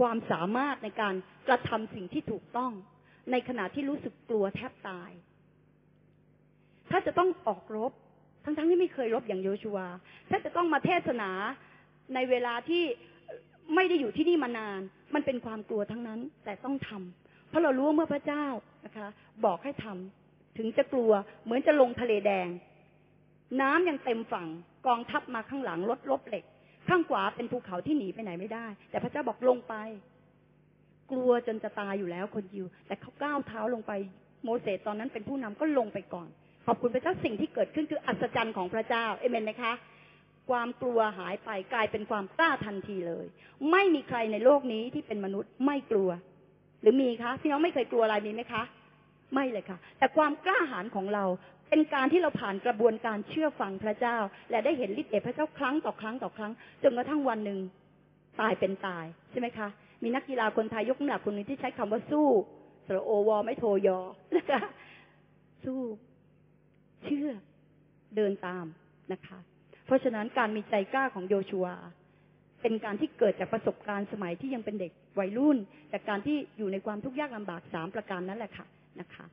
ความสามารถในการกระทำสิ่งที่ถูกต้อง ในขณะที่รู้สึกกลัวแทบตาย ถ้าจะต้องออกรบ ทั้งๆที่ไม่เคยรบอย่างโยชัวถ้าจะต้องมาเทศนาในเวลาที่ ไม่ได้อยู่ที่นี่มานาน มันเป็นความกลัวทั้งนั้น แต่ต้องทำเพราะเรารู้ว่าเมื่อพระเจ้านะคะ บอกให้ทำถึงจะกลัวเหมือนจะลงทะเลแดง น้ำยังเต็มฝั่งกองทัพมาข้างหลังรถลบเหล็ก ข้างขวาเป็นภูเขาที่หนีไปไหนไม่ได้ แต่พระเจ้าบอกลงไป กลัวจนจะตายอยู่แล้วคนยิว แต่เขาก้าวเท้าลงไปโมเสสตอนนั้นเป็นผู้นำก็ลงไปก่อน ขอบคุณพระเจ้าสิ่งที่เกิดขึ้นคืออัศจรรย์ของพระเจ้าเอเมนไหมคะ ความกลัวหายไปกลายเป็นความกล้าทันทีเลย ไม่มีใครในโลกนี้ที่เป็นมนุษย์ไม่กลัว หรือมีคะพี่น้องไม่เคยกลัวอะไรมีไหมคะ ไม่เลยค่ะ แต่ความกล้าหาญของเราเป็นการที่เราผ่านกระบวนการเชื่อฟังพระเจ้า และได้เห็นฤทธิ์เดชพระเจ้าครั้งต่อครั้งต่อครั้งจนกระทั่งวันหนึ่งตายเป็นตายใช่ไหมคะ มีนักกีฬาคนไทยยกน้ำหนักคนหนึงที่ใช้คำว่าสู้สระโอวอไม่โทยอนะคะสู้ เชื่อเดินตามนะคะ เพราะฉะนั้นการมีใจกล้าของโยชัวเป็นการที่เกิดจากประสบการณ์สมัยที่ยังเป็นเด็กวัยรุ่น จากการที่อยู่ในความทุกข์ยากลำบากสามประการนั่นแหละค่ะนะคะ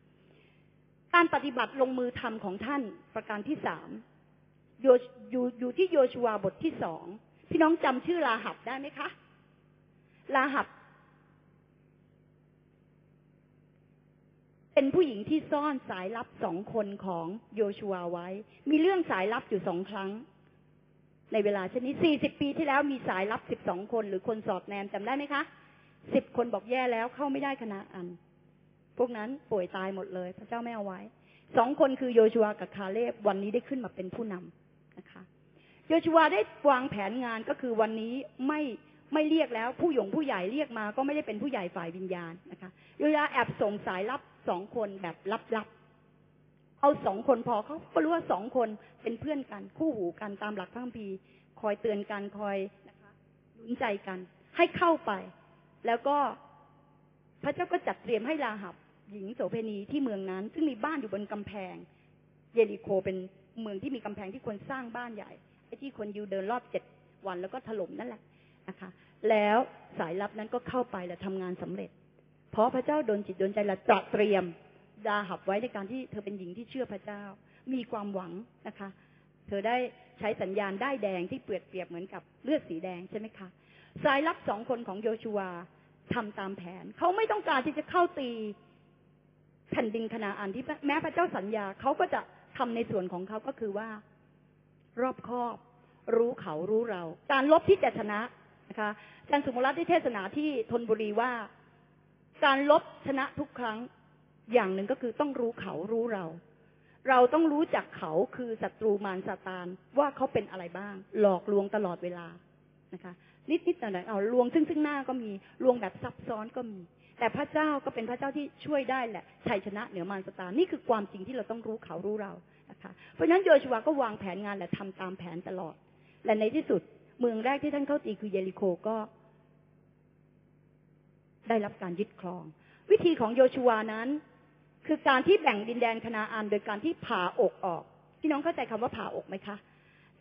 การปฏิบัติลงมือทำของท่านประการที่สามโยอยู่อยู่ที่โยชัวบทที่สองพี่น้องจำชื่อลาหับได้ไหมคะลาหับ เป็นผู้หญิงที่ซ่อนสายลับสองคนของโยชัวไว้ มีเรื่องสายลับอยู่สองครั้ง ในเวลาเช่นนี้สี่สิบปีที่แล้วมีสายลับสิบสองคนหรือคนสอดแนมจำได้ไหมคะสิบคนบอกแย่แล้วเข้าไม่ได้คณะอัน พวกนั้นป่วยตายหมดเลย พระเจ้าไม่เอาไว้ สองคนคือโยชัวกับคาเลบวันนี้ได้ขึ้นมาเป็นผู้นำนะคะ โยชัวได้วางแผนงานก็คือวันนี้ไม่ไม่เรียกแล้ว ผู้หยงผู้ใหญ่เรียกมา ก็ไม่ได้เป็นผู้ใหญ่ฝ่ายวิญญาณนะคะ โยชัวแอบส่งสายลับสองคนแบบลับๆ เอาสองคนพอเขาก็รู้ว่าสองคนเป็นเพื่อนกัน คู่หูกันตามหลักพระคัมภีร์คอยเตือนกันคอยนะคะหนุนใจกัน ให้เข้าไป แล้วก็พระเจ้าก็จัดเตรียมให้ลาหับ หญิงโสเพณีที่เมืองนั้น ซึ่งมีบ้านอยู่บนกำแพง เยริโคเป็นเมืองที่มีกำแพงที่คนสร้างบ้านใหญ่ไอ้ที่คนยูเดินรอบเจ็ดวันแล้วก็ถล่มนั่นแหละนะคะ แล้วสายลับนั้นก็เข้าไปและทำงานสำเร็จ เพราะพระเจ้าโดนจิตโดนใจและตระเตรียม ดาหับไว้ในการที่เธอเป็นหญิงที่เชื่อพระเจ้า มีความหวังนะคะ เธอได้ใช้สัญญาณได้แดงที่เปรียบเปรียบเหมือนกับเลือดสีแดงใช่ไหมคะสายลับสองคนของโยชัวทำตามแผน เขาไม่ต้องการที่จะเข้าตีแผ่นดินคณาอันที่แม้พระเจ้าสัญญาเขาก็จะทำในส่วนของเขาก็คือว่า รอบคอบรู้เขารู้เรา การลบที่จะชนะนะคะอาจารย์สุมรัตน์ได้เทศนาที่ธนบุรีว่า การลบชนะทุกครั้ง อย่างหนึ่งก็คือต้องรู้เขารู้เรา เราต้องรู้จักเขาคือศัตรูมารซาตานว่าเขาเป็นอะไรบ้าง หลอกลวงตลอดเวลานะคะ นิดนิดหน่อยหน่อยเอาลวงซึ่งซึ่งหน้าก็มีลวงแบบซับซ้อนก็มี แต่พระเจ้าก็เป็นพระเจ้าที่ช่วยได้แหละชัยชนะเหนือมารซาตานนี่คือความจริงที่เราต้องรู้เขารู้เรานะคะเพราะฉะนั้นโยชัวก็วางแผนงานและทำตามแผนตลอด และในที่สุดเมืองแรกที่ท่านเข้าตีคือเยริโคก็ ได้รับการยึดครอง วิธีของโยชัวนั้น คือการที่แบ่งดินแดนคณาอันโดยการที่ผ่าอกออก พี่น้องเข้าใจคำว่าผ่าอกไหมคะ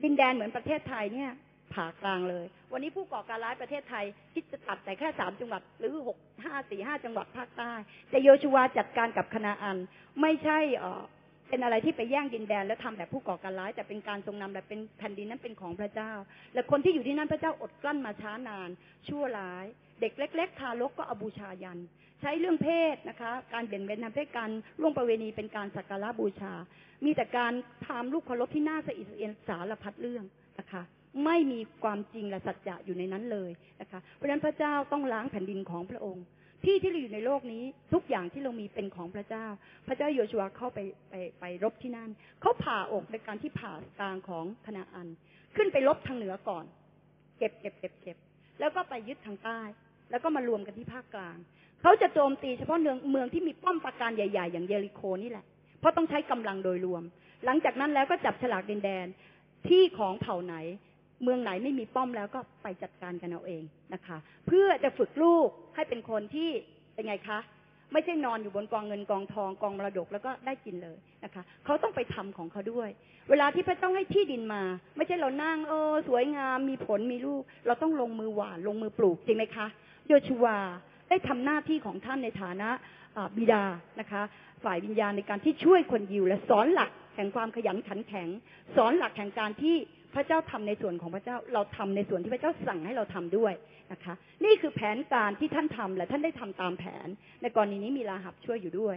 ดินแดนเหมือนประเทศไทยเนี่ย ผ่ากลางเลย วันนี้ผู้ก่อการร้ายประเทศไทยคิดจะตัดแต่แค่สามจังหวัด หรือหกห้าสี่ห้าจังหวัดภาคใต้ แต่โยชัวจัดการกับคณาอันไม่ใช่เออเป็นอะไรที่ไปแย่งดินแดนแล้วทำแบบผู้ก่อการร้าย แต่เป็นการทรงนำแบบเป็นแผ่นดินนั้นเป็นของพระเจ้า และคนที่อยู่ที่นั่นพระเจ้าอดกลั้นมาช้านาน ชั่วร้าย เด็กเล็ก ๆ ทารกก็อบูชายัน ใช้เรื่องเพศนะคะ การเบ่งเบนทางเพศการล่วงประเวณีเป็นการสักการะบูชา มีแต่การทำลูกเคารพที่น่าสะอิดสะเอียนสารพัดเรื่องนะคะ ไม่มีความจริงและสัจจะอยู่ในนั้นเลยนะคะเพราะฉะนั้นพระเจ้าต้องล้างแผ่นดินของพระองค์ ที่ที่เราอยู่ในโลกนี้ทุกอย่างที่เรามีเป็นของพระเจ้า พระเจ้าโยชัวเข้าไปไปไปรบที่นั่นเขาผ่าอกในการที่ผ่ากลางของคณาอัน ขึ้นไปรบทางเหนือก่อน เก็บเก็บเก็บเก็บแล้วก็ไปยึดทางใต้ แล้วก็มารวมกันที่ภาคกลาง เขาจะโจมตีเฉพาะเมืองเมืองที่มีป้อมปราการใหญ่ ๆ อย่างเยริโคนี่แหละ เพราะต้องใช้กำลังโดยรวม หลังจากนั้นแล้วก็จับฉลากดินแดนที่ของเผ่าไหน เมืองไหนไม่มีป้อมแล้วก็ไปจัดการกันเอาเองนะคะ เพื่อจะฝึกลูกให้เป็นคนที่เป็นไงคะไม่ใช่นอนอยู่บนกองเงินกองทองกองมรดกแล้วก็ได้กินเลยนะคะ เขาต้องไปทำของเขาด้วย เวลาที่พระเจ้าให้ที่ดินมา ไม่ใช่เรานั่งเออสวยงามมีผลมีลูก เราต้องลงมือหว่านลงมือปลูกจริงไหมคะโยชูวา ได้ทำหน้าที่ของท่านในฐานะบิดานะคะ ฝ่ายวิญญาณในการที่ช่วยคนยิว และสอนหลักแห่งความขยันขันแข็ง สอนหลักแห่งการที่พระเจ้าทำในส่วนของพระเจ้าเราทำในส่วนที่พระเจ้าสั่งให้เราทำด้วยนะคะ นี่คือแผนการที่ท่านทำและท่านได้ทำตามแผน ในกรณีนี้มีลาหับช่วยอยู่ด้วย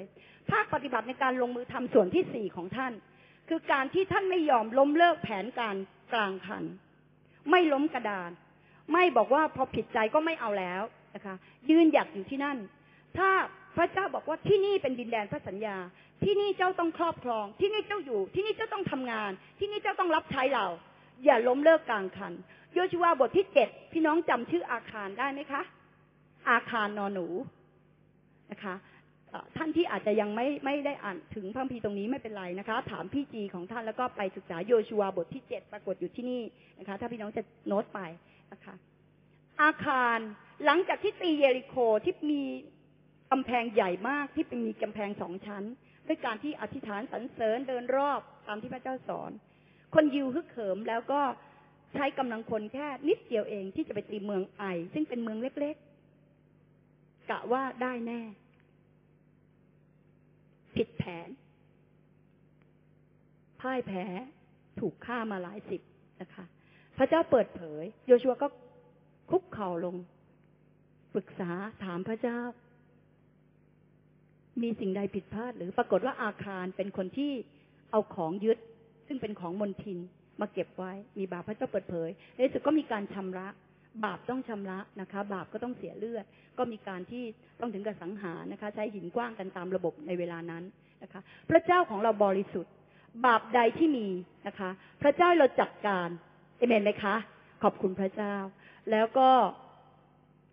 ภาคปฏิบัติในการลงมือทำส่วนที่สี่ของท่าน คือการที่ท่านไม่ยอมล้มเลิกแผนการกลางคัน ไม่ล้มกระดาน ไม่บอกว่าพอผิดใจก็ไม่เอาแล้ว นะคะ ยืนหยัดอยู่ที่นั่น ถ้าพระเจ้าบอกว่าที่นี่เป็นดินแดนพระสัญญา ที่นี่เจ้าต้องครอบครอง ที่นี่เจ้าอยู่ ที่นี่เจ้าต้องทำงาน ที่นี่เจ้าต้องรับใช้เรา อย่าล้มเลิกกลางคันโยชัวบทที่เจ็ดพี่น้องจำชื่ออาคารได้ไหมคะ อาคารนอนหนูนะคะท่านที่อาจจะยังไม่ไม่ได้อ่านถึงพระคัมภีตรงนี้ไม่เป็นไรนะคะ ถามพี่จีของท่านแล้วก็ไปศึกษาโยชัวบทที่เจ็ดปรากฏอยู่ที่นี่นะคะ ถ้าพี่น้องจะโน้ตไปนะคะ อาคารหลังจากที่ตีเยริโคที่มีกำแพงใหญ่มากที่เป็นมีกำแพงสองชั้น ด้วยการที่อธิษฐานสรรเสริญเดินรอบตามที่พระเจ้าสอน คนยิวฮึกเหิมแล้วก็ใช้กำลังคนแค่นิดเดียวเองที่จะไปตีเมืองไอ ซึ่งเป็นเมืองเล็กๆกะว่าได้แน่ ผิดแผนพ่ายแพ้ถูกฆ่ามาหลายสิบนะคะ พระเจ้าเปิดเผย โยชัวก็ คุกเข่าลง ปรึกษาถามพระเจ้า มีสิ่งใดผิดพลาด หรือปรากฏว่าอาคารเป็นคนที่เอาของยึด ซึ่งเป็นของมนทินมาเก็บไว้ มีบาปพระเจ้าเปิดเผยในที่สุดก็มีการชำระ บาปต้องชำระนะคะ บาปก็ต้องเสียเลือด ก็มีการที่ต้องถึงกับสังหารนะคะ ใช้หินกว้างกันตามระบบในเวลานั้นนะคะ พระเจ้าของเราบริสุทธิ์ บาปใดที่มีนะคะ พระเจ้าเราจัดการเอเมนไหมคะ ขอบคุณพระเจ้า แล้วก็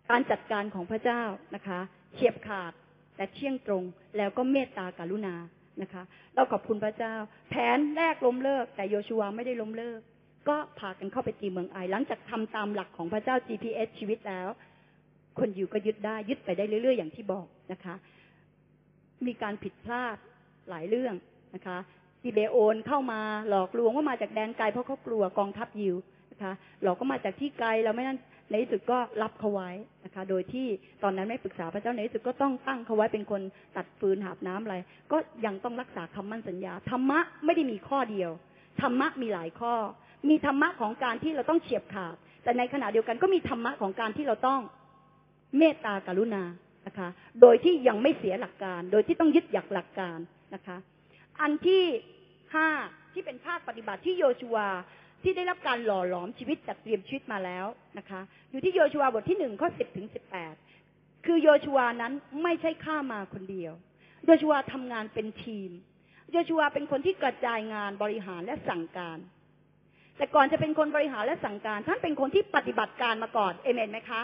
การจัดการของพระเจ้านะคะเฉียบขาดแต่เที่ยงตรง แล้วก็เมตตากรุณานะคะ เราขอบคุณพระเจ้า แผนแรกล้มเลิก แต่โยชัวไม่ได้ล้มเลิก ก็พากันเข้าไปตีเมืองไอหลังจากทำตามหลักของพระเจ้า GPS ชีวิตแล้ว คนอยู่ก็ยึดได้ยึดไปได้เรื่อยๆ อย่างที่บอกนะคะ มีการผิดพลาดหลายเรื่องนะคะซีเบโอนเข้ามาหลอกลวงว่ามาจากแดนไกลเพราะเขากลัวกองทัพยิว นะคะหลอกก็มาจากที่ไกลเราไม่นั้นในที่สุดก็รับเขาไว้นะคะ โดยที่ตอนนั้นไม่ปรึกษาพระเจ้าในที่สุดก็ต้องตั้งเขาไว้เป็นคนตัดฟืนหาบน้ำอะไร ก็ยังต้องรักษาคำมั่นสัญญาธรรมะไม่ได้มีข้อเดียวธรรมะมีหลายข้อ มีธรรมะของการที่เราต้องเฉียบขาด แต่ในขณะเดียวกันก็มีธรรมะของการที่เราต้องเมตตากรุณานะคะ โดยที่ยังไม่เสียหลักการ โดยที่ต้องยึดหยักหลักการนะคะ อันที่ห้าที่เป็นภาคปฏิบัติที่โยชัว ที่ได้รับการหล่อหลอมชีวิตจัดเตรียมชีวิตมาแล้วนะคะ อยู่ที่โยชัวบทที่หนึ่งข้อสิบถึงสิบแปดคือโยชัวนั้นไม่ใช่ข้ามาคนเดียว โยชัวทำงานเป็นทีม โยชัวเป็นคนที่กระจายงานบริหารและสั่งการ แต่ก่อนจะเป็นคนบริหารและสั่งการ ท่านเป็นคนที่ปฏิบัติการมาก่อนเอเมนไหมคะ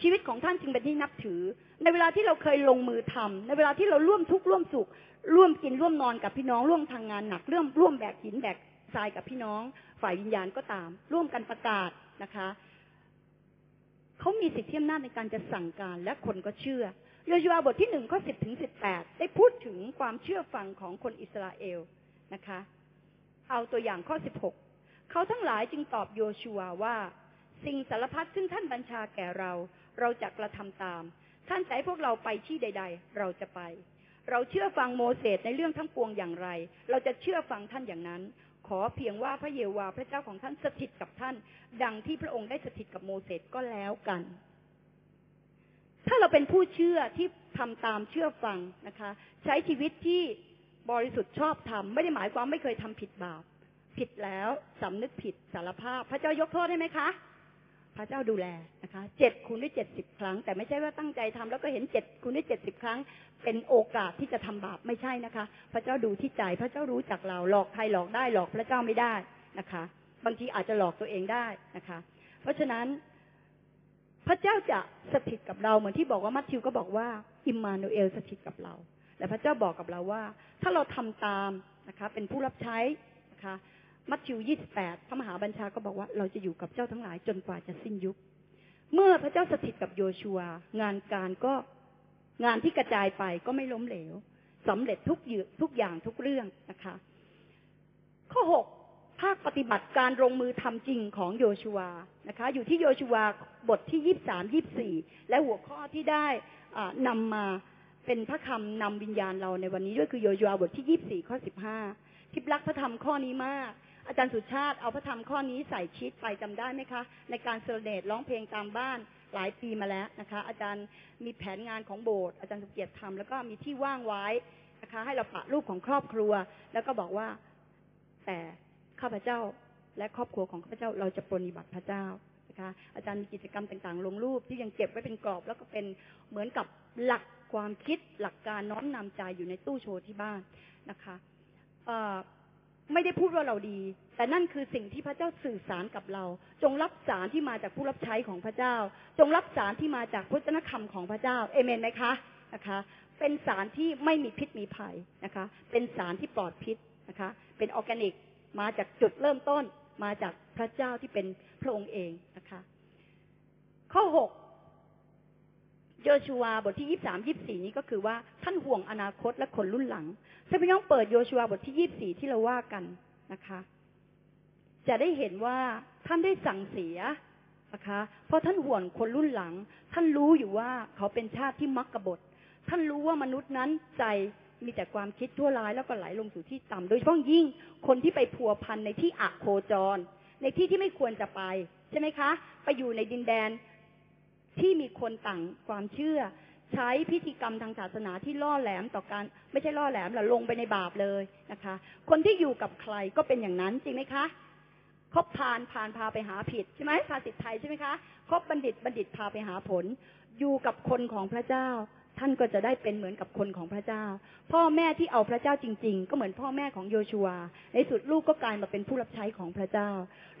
ชีวิตของท่านจึงเป็นที่นับถือ ในเวลาที่เราเคยลงมือทำในเวลาที่เราร่วมทุกข์ร่วมสุข ร่วมกินร่วมนอนกับพี่น้องร่วมทางงานหนักร่วมร่วมแบกหินแบก ทรายกับพี่น้อง ฝ่ายวิญญาณก็ตาม ร่วมกันประกาศนะคะเขามีสิทธิอำนาจในการจะสั่งการและคนก็เชื่อโยชัวบทที่หนึ่งข้อสิบถึงสิบแปดได้พูดถึงความเชื่อฟังของคนอิสราเอลนะคะ เอาตัวอย่างข้อสิบหกเขาทั้งหลายจึงตอบโยชัวว่า สิ่งสารพัดซึ่งท่านบัญชาแก่เรา เราจะกระทำตาม ท่านจะให้พวกเราไปที่ใด ๆ เราจะไป เราเชื่อฟังโมเสสในเรื่องทั้งปวงอย่างไร เราจะเชื่อฟังท่านอย่างนั้น ขอเพียงว่าพระเยาวาพระเจ้าของท่านสถิตกับท่าน ดังที่พระองค์ได้สถิตกับโมเสสก็แล้วกัน ถ้าเราเป็นผู้เชื่อที่ทำตามเชื่อฟังนะคะ ใช้ชีวิตที่บริสุทธิ์ชอบธรรมไม่ได้หมายความไม่เคยทำผิดบาป ผิดแล้วสำนึกผิดสารภาพ พระเจ้ายกโทษให้ไหมคะ พระเจ้าดูแลนะคะเจ็ดคูณด้วยเจ็ดสิบครั้ง แต่ไม่ใช่ว่าตั้งใจทำแล้วก็เห็นเจ็ดคูณด้วยเจ็ดสิบครั้ง เป็นโอกาสที่จะทำบาปไม่ใช่นะคะ พระเจ้าดูที่ใจพระเจ้ารู้จักเราหลอกใครหลอกได้หลอกพระเจ้าไม่ได้นะคะ บางทีอาจจะหลอกตัวเองได้นะคะ เพราะฉะนั้น พระเจ้าจะสถิตกับเราเหมือนที่บอกว่ามัทธิวก็บอกว่า อิมมานูเอลสถิตกับเราและพระเจ้าบอกกับเราว่า ถ้าเราทำตามนะคะ เป็นผู้รับใช้นะคะ มัทธิว28พระมหาบัญชาก็บอกว่าเราจะอยู่กับเจ้าทั้งหลายจนกว่าจะสิ้นยุค เมื่อพระเจ้าสถิตกับโยชัว งานการก็งานที่กระจายไปก็ไม่ล้มเหลวสำเร็จทุกอย่างทุกอย่างทุกเรื่องนะคะ ข้อ6ภาคปฏิบัติการลงมือทำจริงของโยชัวนะคะ อยู่ที่โยชัวบทที่23 24และหัวข้อที่ได้นำมาเป็นพระคำนำวิญญาณเราในวันนี้ด้วยคือโยชัวบทที่24ข้อ15ทิพรักพระธรรมข้อนี้มาก อาจารย์สุชาติเอาพระธรรมข้อนี้ใส่ชีตไปจำได้ไหมคะ ในการเซอร์เนตร้องเพลงตามบ้านหลายปีมาแล้วนะคะ อาจารย์มีแผนงานของโบสถ์อาจารย์สุเกียรติทำแล้วก็มีที่ว่างไว้นะคะ ให้เราปะรูปของครอบครัว แล้วก็บอกว่าแต่ข้าพเจ้าและครอบครัวของข้าพเจ้าเราจะปฏิบัติพระเจ้านะคะ อาจารย์มีกิจกรรมต่างๆ ลงรูปที่ยังเก็บไว้เป็นกรอบแล้วก็เป็นเหมือนกับหลักความคิดหลักการน้อมนำใจอยู่ในตู้โชว์ที่บ้านนะคะ ไม่ได้พูดว่าเราดี แต่นั่นคือสิ่งที่พระเจ้าสื่อสารกับเรา จงรับสารที่มาจากผู้รับใช้ของพระเจ้า จงรับสารที่มาจากพุทธนคำของพระเจ้า เอเมนไหมคะนะคะ เป็นสารที่ไม่มีพิษมีภัยนะคะ เป็นสารที่ปลอดพิษนะคะ เป็นออร์แกนิก มาจากจุดเริ่มต้น มาจากพระเจ้าที่เป็นพระองค์เองนะคะ ข้อหก โยชัวบทที่ยี่สามยี่สี่นี้ก็คือว่าท่านห่วงอนาคตและคนรุ่นหลังท่านพี่น้องเปิดโยชัวบทที่ยี่สี่ที่เราว่ากันนะคะ จะได้เห็นว่าท่านได้สั่งเสียนะคะ เพราะท่านห่วงคนรุ่นหลัง ท่านรู้อยู่ว่าเขาเป็นชาติที่มักกบฏ ท่านรู้ว่ามนุษย์นั้นใจมีแต่ความคิดทั่วร้ายแล้วก็ไหลลงสู่ที่ต่ำโดยเฉพาะยิ่งคนที่ไปพัวพันในที่อักโคจร ในที่ที่ไม่ควรจะไป ใช่ไหมคะ ไปอยู่ในดินแดน ที่มีคนต่างความเชื่อ ใช้พิธีกรรมทางศาสนาที่ล่อแหลมต่อการไม่ใช่ล่อแหลมหรอลงไปในบาปเลยนะคะ คนที่อยู่กับใครก็เป็นอย่างนั้นจริงไหมคะคบพานพานพาไปหาผิดใช่ไหมภาษิตไทยใช่ไหมคะคบบัณฑิตบัณฑิตพาไปหาผล อยู่กับคนของพระเจ้า ท่านก็จะได้เป็นเหมือนกับคนของพระเจ้า พ่อแม่ที่เอาพระเจ้าจริง ๆ ก็เหมือนพ่อแม่ของโยชัว ในสุดลูกก็กลายมาเป็นผู้รับใช้ของพระเจ้า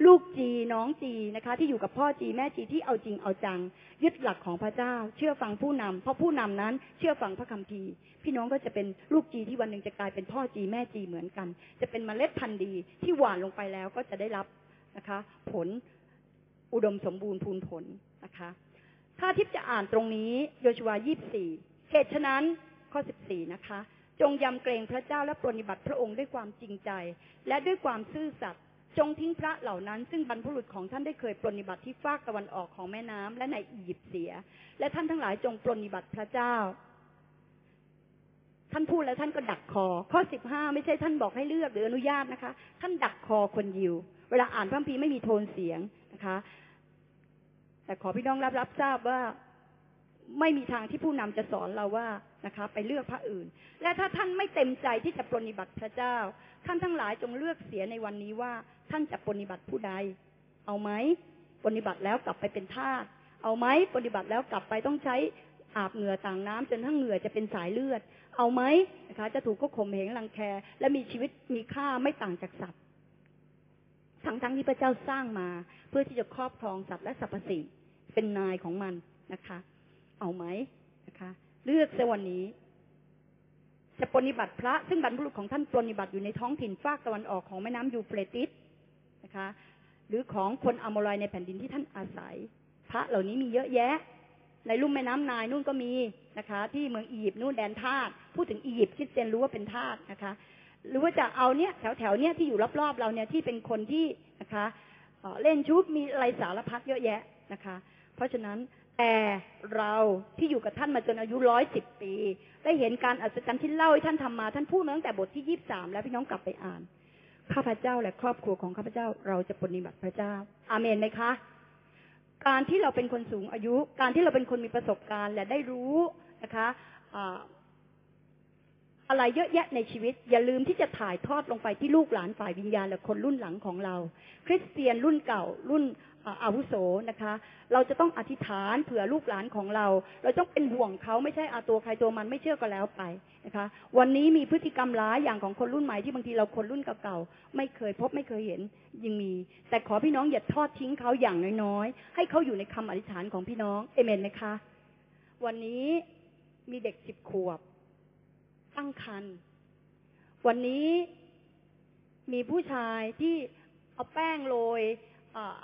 ลูกจีน้องจีนะคะ ที่อยู่กับพ่อจีแม่จีที่เอาจริงเอาจัง ยึดหลักของพระเจ้า เชื่อฟังผู้นำเพราะผู้นำนั้น เชื่อฟังพระคัมภีร์พี่น้องก็จะเป็นลูกจีที่วันหนึ่งจะกลายเป็นพ่อจีแม่จีเหมือนกัน จะเป็นเมล็ดพันธุ์ดีที่หว่านลงไปแล้วก็จะได้รับนะคะ ผลอุดมสมบูรณ์พูนผลนะคะ ถ้าทิพย์จะอ่านตรงนี้โยชัวยี่สี่ เหตุฉะนั้นข้อสิบสี่นะคะ จงยำเกรงพระเจ้าและปรนนิบัติพระองค์ด้วยความจริงใจ และด้วยความซื่อสัตย์จงทิ้งพระเหล่านั้น ซึ่งบรรพบุรุษของท่านได้เคยปรนนิบัติที่ฟากตะวันออกของแม่น้ำและในอียิปต์เสีย และท่านทั้งหลายจงปรนนิบัติพระเจ้า ท่านพูดแล้วท่านก็ดักคอ ข้อสิบห้าไม่ใช่ท่านบอกให้เลือกหรืออนุญาตนะคะ ท่านดักคอคนยิว เวลาอ่านพระคัมภีร์ไม่มีโทนเสียงนะคะ แต่ขอพี่น้องรับรับทราบว่า ไม่มีทางที่ผู้นำจะสอนเราว่านะคะ ไปเลือกพระอื่น และถ้าท่านไม่เต็มใจที่จะปรนนิบัติพระเจ้า ท่านทั้งหลายจงเลือกเสียในวันนี้ว่า ท่านจะปรนนิบัติผู้ใด เอาไหมปรนนิบัติแล้วกลับไปเป็นทาสเอาไหมปรนนิบัติแล้วกลับไปต้องใช้อาบเหงื่อต่างน้ำจนทั้งเหงื่อจะเป็นสายเลือด เอาไหมนะคะ จะถูกก็ข่มเหงรังแคและมีชีวิตมีค่าไม่ต่างจากสัตว์ทั้งทั้งที่พระเจ้าสร้างมา เพื่อที่จะครอบครองสัตว์และสรรพสิ่งเป็นนายของมันนะคะ เอาไหมนะคะ เลือกเสวันนี้ จะปรนิบัติพระซึ่งบรรพบุรุษของท่านปรนิบัติอยู่ในท้องถิ่นฟากตะวันออกของแม่น้ำยูเฟรติสนะคะ หรือของคนอมรอยในแผ่นดินที่ท่านอาศัย พระเหล่านี้มีเยอะแยะ ในลุ่มแม่น้ำนายนู่นก็มีนะคะ ที่เมืองอียิปต์นู่นแดนทาสพูดถึงอียิปต์คริสเตียนรู้ว่าเป็นทาสนะคะ หรือว่าจะเอาเนี้ยแถวแถวเนี้ยที่อยู่รอบๆเราเนี่ยที่เป็นคนที่นะคะเล่นชุดมีอะไรสารพัดเยอะแยะนะคะ เพราะฉะนั้น แต่เราที่อยู่กับท่านมาจนอายุร้อยสิบปี ได้เห็นการอัศจรรย์ที่เล่าให้ท่านทำมา ท่านพูดมาตั้งแต่บทที่ยี่บสามแล้วพี่น้องกลับไปอ่าน ข้าพเจ้าและครอบครัวของข้าพเจ้าเราจะปฏิบัติพระเจ้า อาเมนไหมคะ การที่เราเป็นคนสูงอายุ การที่เราเป็นคนมีประสบการณ์และได้รู้นะคะอะไรเยอะแยะในชีวิต อย่าลืมที่จะถ่ายทอดลงไปที่ลูกหลานฝ่ายวิญญาณและคนรุ่นหลังของเรา คริสเตียนรุ่นเก่ารุ่น อาวุโสนะคะ เราจะต้องอธิษฐานเผื่อลูกหลานของเรา เราต้องเป็นห่วงเขาไม่ใช่อาตัวใครตัวมันไม่เชื่อก็แล้วไปนะคะ วันนี้มีพฤติกรรมร้ายอย่างของคนรุ่นใหม่ที่บางทีเราคนรุ่นเก่าๆไม่เคยพบไม่เคยเห็นยังมี แต่ขอพี่น้องอย่าทอดทิ้งเขาอย่างน้อยๆให้เขาอยู่ในคำอธิษฐานของพี่น้องเอเมนไหมคะ วันนี้มีเด็กสิบขวบ ตั้งครรภ์วันนี้มีผู้ชายที่เอาแป้งโรย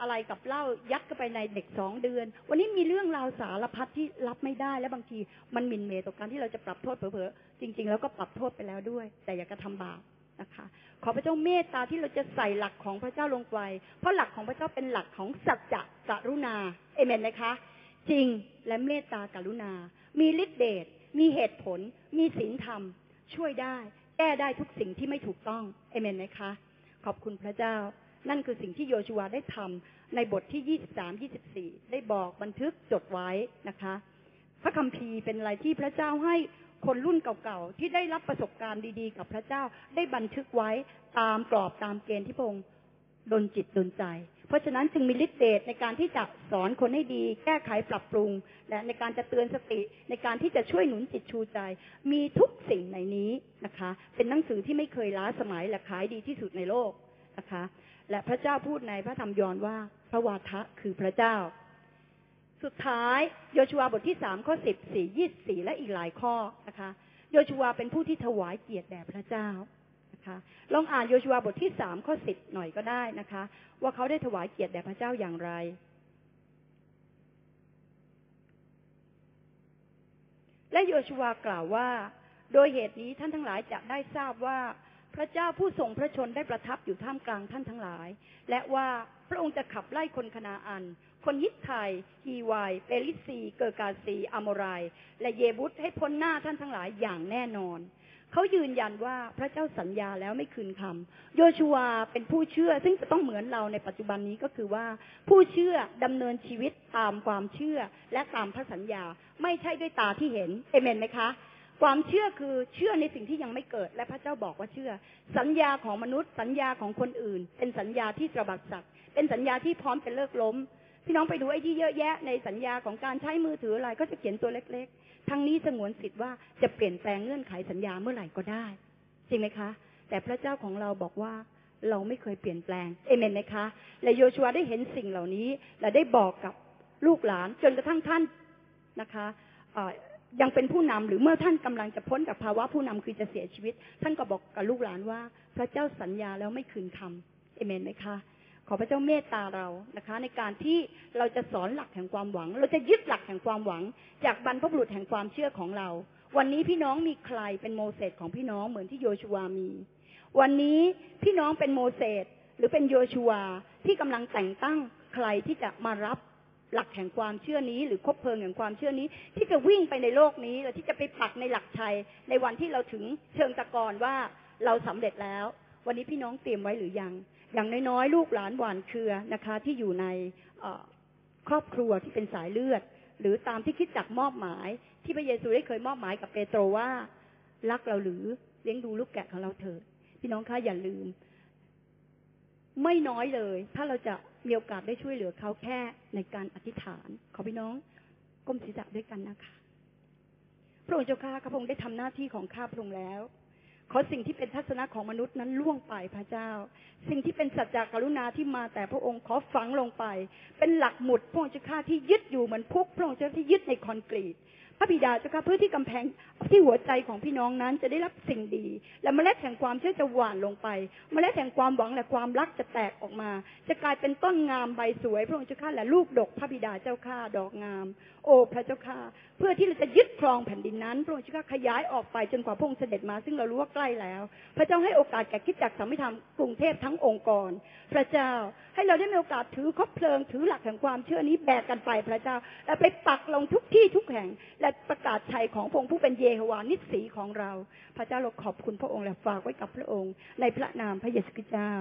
อะไรกับเหล้ายัดเข้าไปในเด็กสองเดือน วันนี้มีเรื่องราวสารพัดที่รับไม่ได้และบางทีมันหมิ่นเมย์ต่อการที่เราจะปรับโทษเผลอๆจริง ๆ แล้วก็ปรับโทษไปแล้วด้วย แต่อย่ากระทำบาปนะคะ ขอพระเจ้าเมตตาที่เราจะใส่หลักของพระเจ้าลงไป เพราะหลักของพระเจ้าเป็นหลักของสัจจะกรุณาเอเมนไหมคะจริงและเมตตากรุณา มีฤทธิเดชมีเหตุผล มีศีลธรรม ช่วยได้ แก้ได้ทุกสิ่งที่ไม่ถูกต้องเอเมนไหมคะ ขอบคุณพระเจ้า นั่นคือสิ่งที่โยชัวได้ทำในบทที่23 24ได้บอกบันทึกจดไว้นะคะ พระคัมภีร์เป็นอะไรที่พระเจ้าให้คนรุ่นเก่าๆที่ได้รับประสบการณ์ดีๆ กับพระเจ้าได้บันทึกไว้ตามกรอบตามเกณฑ์ที่พระองค์ดนจิตดนใจ เพราะฉะนั้นจึงมีฤทธิ์เดชในการที่จะสอนคนให้ดี แก้ไขปรับปรุง และในการจะเตือนสติในการที่จะช่วยหนุนจิตชูใจ มีทุกสิ่งในนี้นะคะ เป็นหนังสือที่ไม่เคยล้าสมัยและขายดีที่สุดในโลกนะคะ และพระเจ้าพูดในพระธรรมยอห์นว่า พระวาทะคือพระเจ้า สุดท้ายโยชัวบทที่สามข้อสิบสี่ยี่สี่และอีกหลายข้อนะคะ โยชัวเป็นผู้ที่ถวายเกียรติแด่พระเจ้านะคะลองอ่านโยชัวบทที่สามข้อสิบหน่อยก็ได้นะคะ ว่าเขาได้ถวายเกียรติแด่พระเจ้าอย่างไร และโยชัวกล่าวว่า โดยเหตุนี้ท่านทั้งหลายจะได้ทราบว่า พระเจ้าผู้ทรงพระชนได้ประทับอยู่ท่ามกลางท่านทั้งหลาย และว่าพระองค์จะขับไล่คนคณาอัน คนยิตไทยฮีวายเปริซี เกอร์กาซีอโมไรและเยบุตให้พ้นหน้าท่านทั้งหลายอย่างแน่นอน เขายืนยันว่าพระเจ้าสัญญาแล้วไม่คืนคำโยชูวเป็นผู้เชื่อซึ่งจะต้องเหมือนเราในปัจจุบันนี้ก็คือว่า ผู้เชื่อดำเนินชีวิตตามความเชื่อและตามพระสัญญา ไม่ใช่ด้วยตาที่เห็นเอเมนไหมคะ ความเชื่อคือเชื่อในสิ่งที่ยังไม่เกิด และพระเจ้าบอกว่าเชื่อ สัญญาของมนุษย์ สัญญาของคนอื่น เป็นสัญญาที่ตระบัดสัตว์เป็นสัญญาที่พร้อมจะเลิกล้ม พี่น้องไปดูไอ้ที่เยอะแยะ ในสัญญาของการใช้มือถืออะไรก็จะเขียนตัวเล็ก ๆ ทั้งนี้สงวนสิทธิ์ว่าจะเปลี่ยนแปลงเงื่อนไขสัญญาเมื่อไหร่ก็ได้จริงไหมคะ แต่พระเจ้าของเราบอกว่าเราไม่เคยเปลี่ยนแปลงเอเมนไหมคะ และโยชัวได้เห็นสิ่งเหล่านี้ และได้บอกกับลูกหลานจนกระทั่งท่านนะคะ ยังเป็นผู้นำหรือเมื่อท่านกำลังจะพ้นจากภาวะผู้นำคือจะเสียชีวิต ท่านก็บอกกับลูกหลานว่า พระเจ้าสัญญาแล้วไม่คืนคำเอเมนไหมคะขอพระเจ้าเมตตาเรานะคะ ในการที่เราจะสอนหลักแห่งความหวัง เราจะยึดหลักแห่งความหวัง จากบรรพบุรุษแห่งความเชื่อของเรา วันนี้พี่น้องมีใครเป็นโมเสสของพี่น้องเหมือนที่โยชูวามี วันนี้พี่น้องเป็นโมเสสหรือเป็นโยชูวาที่กำลังแต่งตั้งใครที่จะมารับ หลักแห่งความเชื่อนี้ หรือคบเพลิงแห่งความเชื่อนี้ ที่จะวิ่งไปในโลกนี้และที่จะไปปักในหลักชัย ในวันที่เราถึงเชิงตะกอนว่าเราสำเร็จแล้ว วันนี้พี่น้องเตรียมไว้หรือยัง อย่างน้อยๆลูกหลานหวานเครือนะคะ ที่อยู่ในครอบครัวที่เป็นสายเลือด หรือตามที่คิดจักมอบหมาย ที่พระเยซูได้เคยมอบหมายกับเปโตรว่า รักเราหรือเลี้ยงดูลูกแกะของเราเถิดพี่น้องคะอย่าลืม ไม่น้อยเลย ถ้าเราจะมีโอกาสได้ช่วยเหลือเขาแค่ในการอธิษฐาน ขอพี่น้องก้มศีรษะด้วยกันนะคะ พระองค์เจ้าข้าข้าพระองค์ได้ทำหน้าที่ของข้าพระองค์แล้ว ขอสิ่งที่เป็นทัศนะของมนุษย์นั้นล่วงไปพระเจ้า สิ่งที่เป็นสัจจากรุณาที่มาแต่พระองค์ขอฝังลงไป เป็นหลักหมุดพระองค์เจ้าข้าที่ยึดอยู่เหมือนพุกพระองค์เจ้าที่ยึดในคอนกรีต พระบิดาเจ้าค่ะเพื่อที่กำแพงที่หัวใจของพี่น้องนั้นจะได้รับสิ่งดี และเมล็ดแห่งความเชื่อจะหว่านลงไป เมล็ดแห่งความหวังและความรักจะแตกออกมา จะกลายเป็นต้นงามใบสวยพระองค์เจ้าค่ะและลูกดกพระบิดาเจ้าค่ะดอกงาม โอ้พระเจ้าค่ะเพื่อที่เราจะยึดครองแผ่นดินนั้น พระองค์เจ้าข้าขยายออกไปจนกว่าพระองค์เสด็จมา ซึ่งเรารู้ว่าใกล้แล้ว พระเจ้าให้โอกาสแก่คิดจักสามิธรรมกรุงเทพทั้งองค์กร พระเจ้าให้เราได้มีโอกาสถือคบเพลิงถือหลักแห่งความเชื่อนี้แบกกันไปพระเจ้า และไปปักลงทุกที่ทุกแห่ง และประกาศชัยของพระองค์ผู้เป็นเยโฮวานิสีของเรา พระเจ้าเราขอบคุณพระองค์และฝากไว้กับพระองค์ ในพระนามพระเยซูคริสต์เจ้า